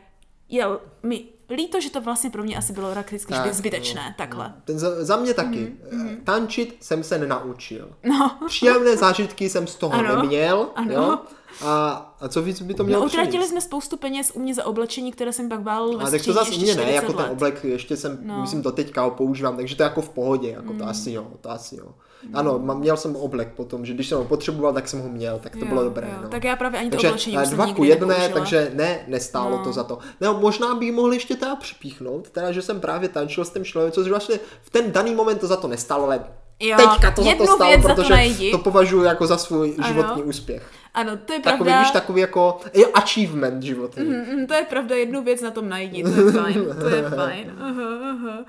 S2: je mi líto, že to vlastně pro mě asi bylo prakticky tak, zbytečné, no, takhle.
S1: No. Ten za, za mě taky. Mm-hmm. Tančit jsem se nenaučil.
S2: No.
S1: Příjemné zážitky jsem z toho ano, neměl,
S2: ano.
S1: jo. A, a co víc by to mělo
S2: no, utratili jsme spoustu peněz u mě za oblečení, které jsem pak bál ve
S1: A tak to zase mě ne, jako let. ten oblek ještě jsem, no. myslím, do teďka ho používám, takže to je jako v pohodě, jako mm. to asi jo, to asi jo. Ano, měl jsem oblek potom, že když jsem ho potřeboval, tak jsem ho měl, tak to jo, bylo dobré. Jo.
S2: No. Tak já právě ani takže, to oblečení
S1: už dva ku jedné, takže ne, nestálo no. to za to. No, možná bych mohl ještě teda připíchnout, teda, že jsem právě tančil s tím člověkem, což vlastně v ten daný moment to za to nestálo, ale Jo, teďka to za to stalo, protože to, to považuji jako za svůj ano. životní úspěch.
S2: Ano, to je
S1: takový,
S2: pravda.
S1: Víš, takový jako je achievement životní.
S2: Mm, mm, to je pravda, jednu věc na tom najdi, to je *laughs* fajn, to je fajn. Aha, aha.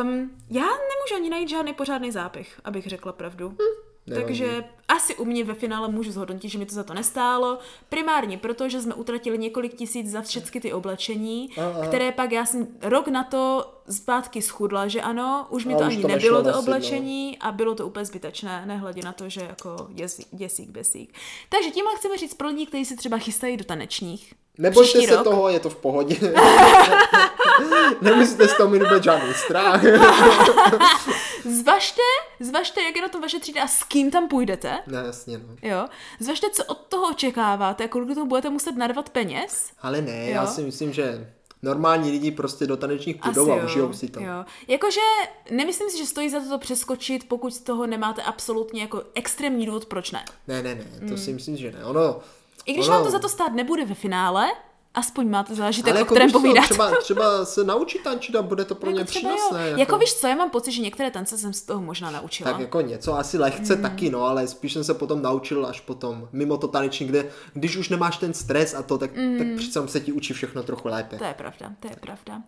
S2: Um, já nemůžu ani najít žádný pořádný zápich, abych řekla pravdu. Hm. Nevadí. Takže asi u mě ve finále můžu zhodnotit, že mi to za to nestálo. Primárně proto, že jsme utratili několik tisíc za všechny ty oblečení, Aha. které pak já jsem rok na to zpátky schudla, že ano, už mi to ani to nebylo to oblečení no. a bylo to úplně zbytečné, nehledě na to, že jako děsík, děsík besík. Takže tímhle chceme říct pro lidi, kteří se třeba chystají do tanečních.
S1: Nebojte se rok. toho, je to v pohodě. *laughs* *laughs* Nemusíte z toho vůbec žádný strach. *laughs*
S2: zvažte, zvažte, jak je na to vaše třída a s kým tam půjdete.
S1: Ne, jasně, no.
S2: Jo. Zvažte, co od toho očekáváte, kolik toho budete muset narvat peněz.
S1: Ale ne, jo? já si myslím, že normální lidi prostě do tanečních půjdou a užijou si to.
S2: Jo. Jakože nemyslím si, že stojí za to, to přeskočit, pokud z toho nemáte absolutně jako extrémní důvod, proč ne.
S1: Ne, ne, ne, to mm. si myslím, že ne. Ono,
S2: I když ono... vám to za to stát nebude ve finále, aspoň máte zážitek, Ale o jako kterém povídat.
S1: Třeba, *laughs* třeba se naučit tančit a bude to pro jako ně přínosné.
S2: Jako... jako víš co, já mám pocit, že některé tance jsem z toho možná naučila.
S1: Tak jako něco asi lehce mm. taky, no, ale spíš jsem se potom naučil až potom, mimo to taneční, kde když už nemáš ten stres a to, tak, mm. tak přece se ti učí všechno trochu lépe.
S2: To je pravda, to je pravda.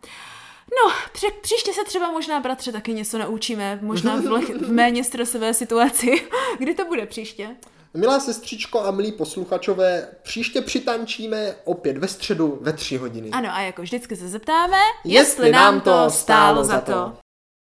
S2: No, při, příště se třeba možná, bratře, taky něco naučíme, možná v, leh, v *laughs* méně stresové situaci. *laughs* Kdy to bude příště?
S1: Milá sestřičko a milí posluchačové, příště přitančíme opět ve středu ve tři hodiny.
S2: Ano a jako vždycky se zeptáme, jestli, jestli nám to stálo za to.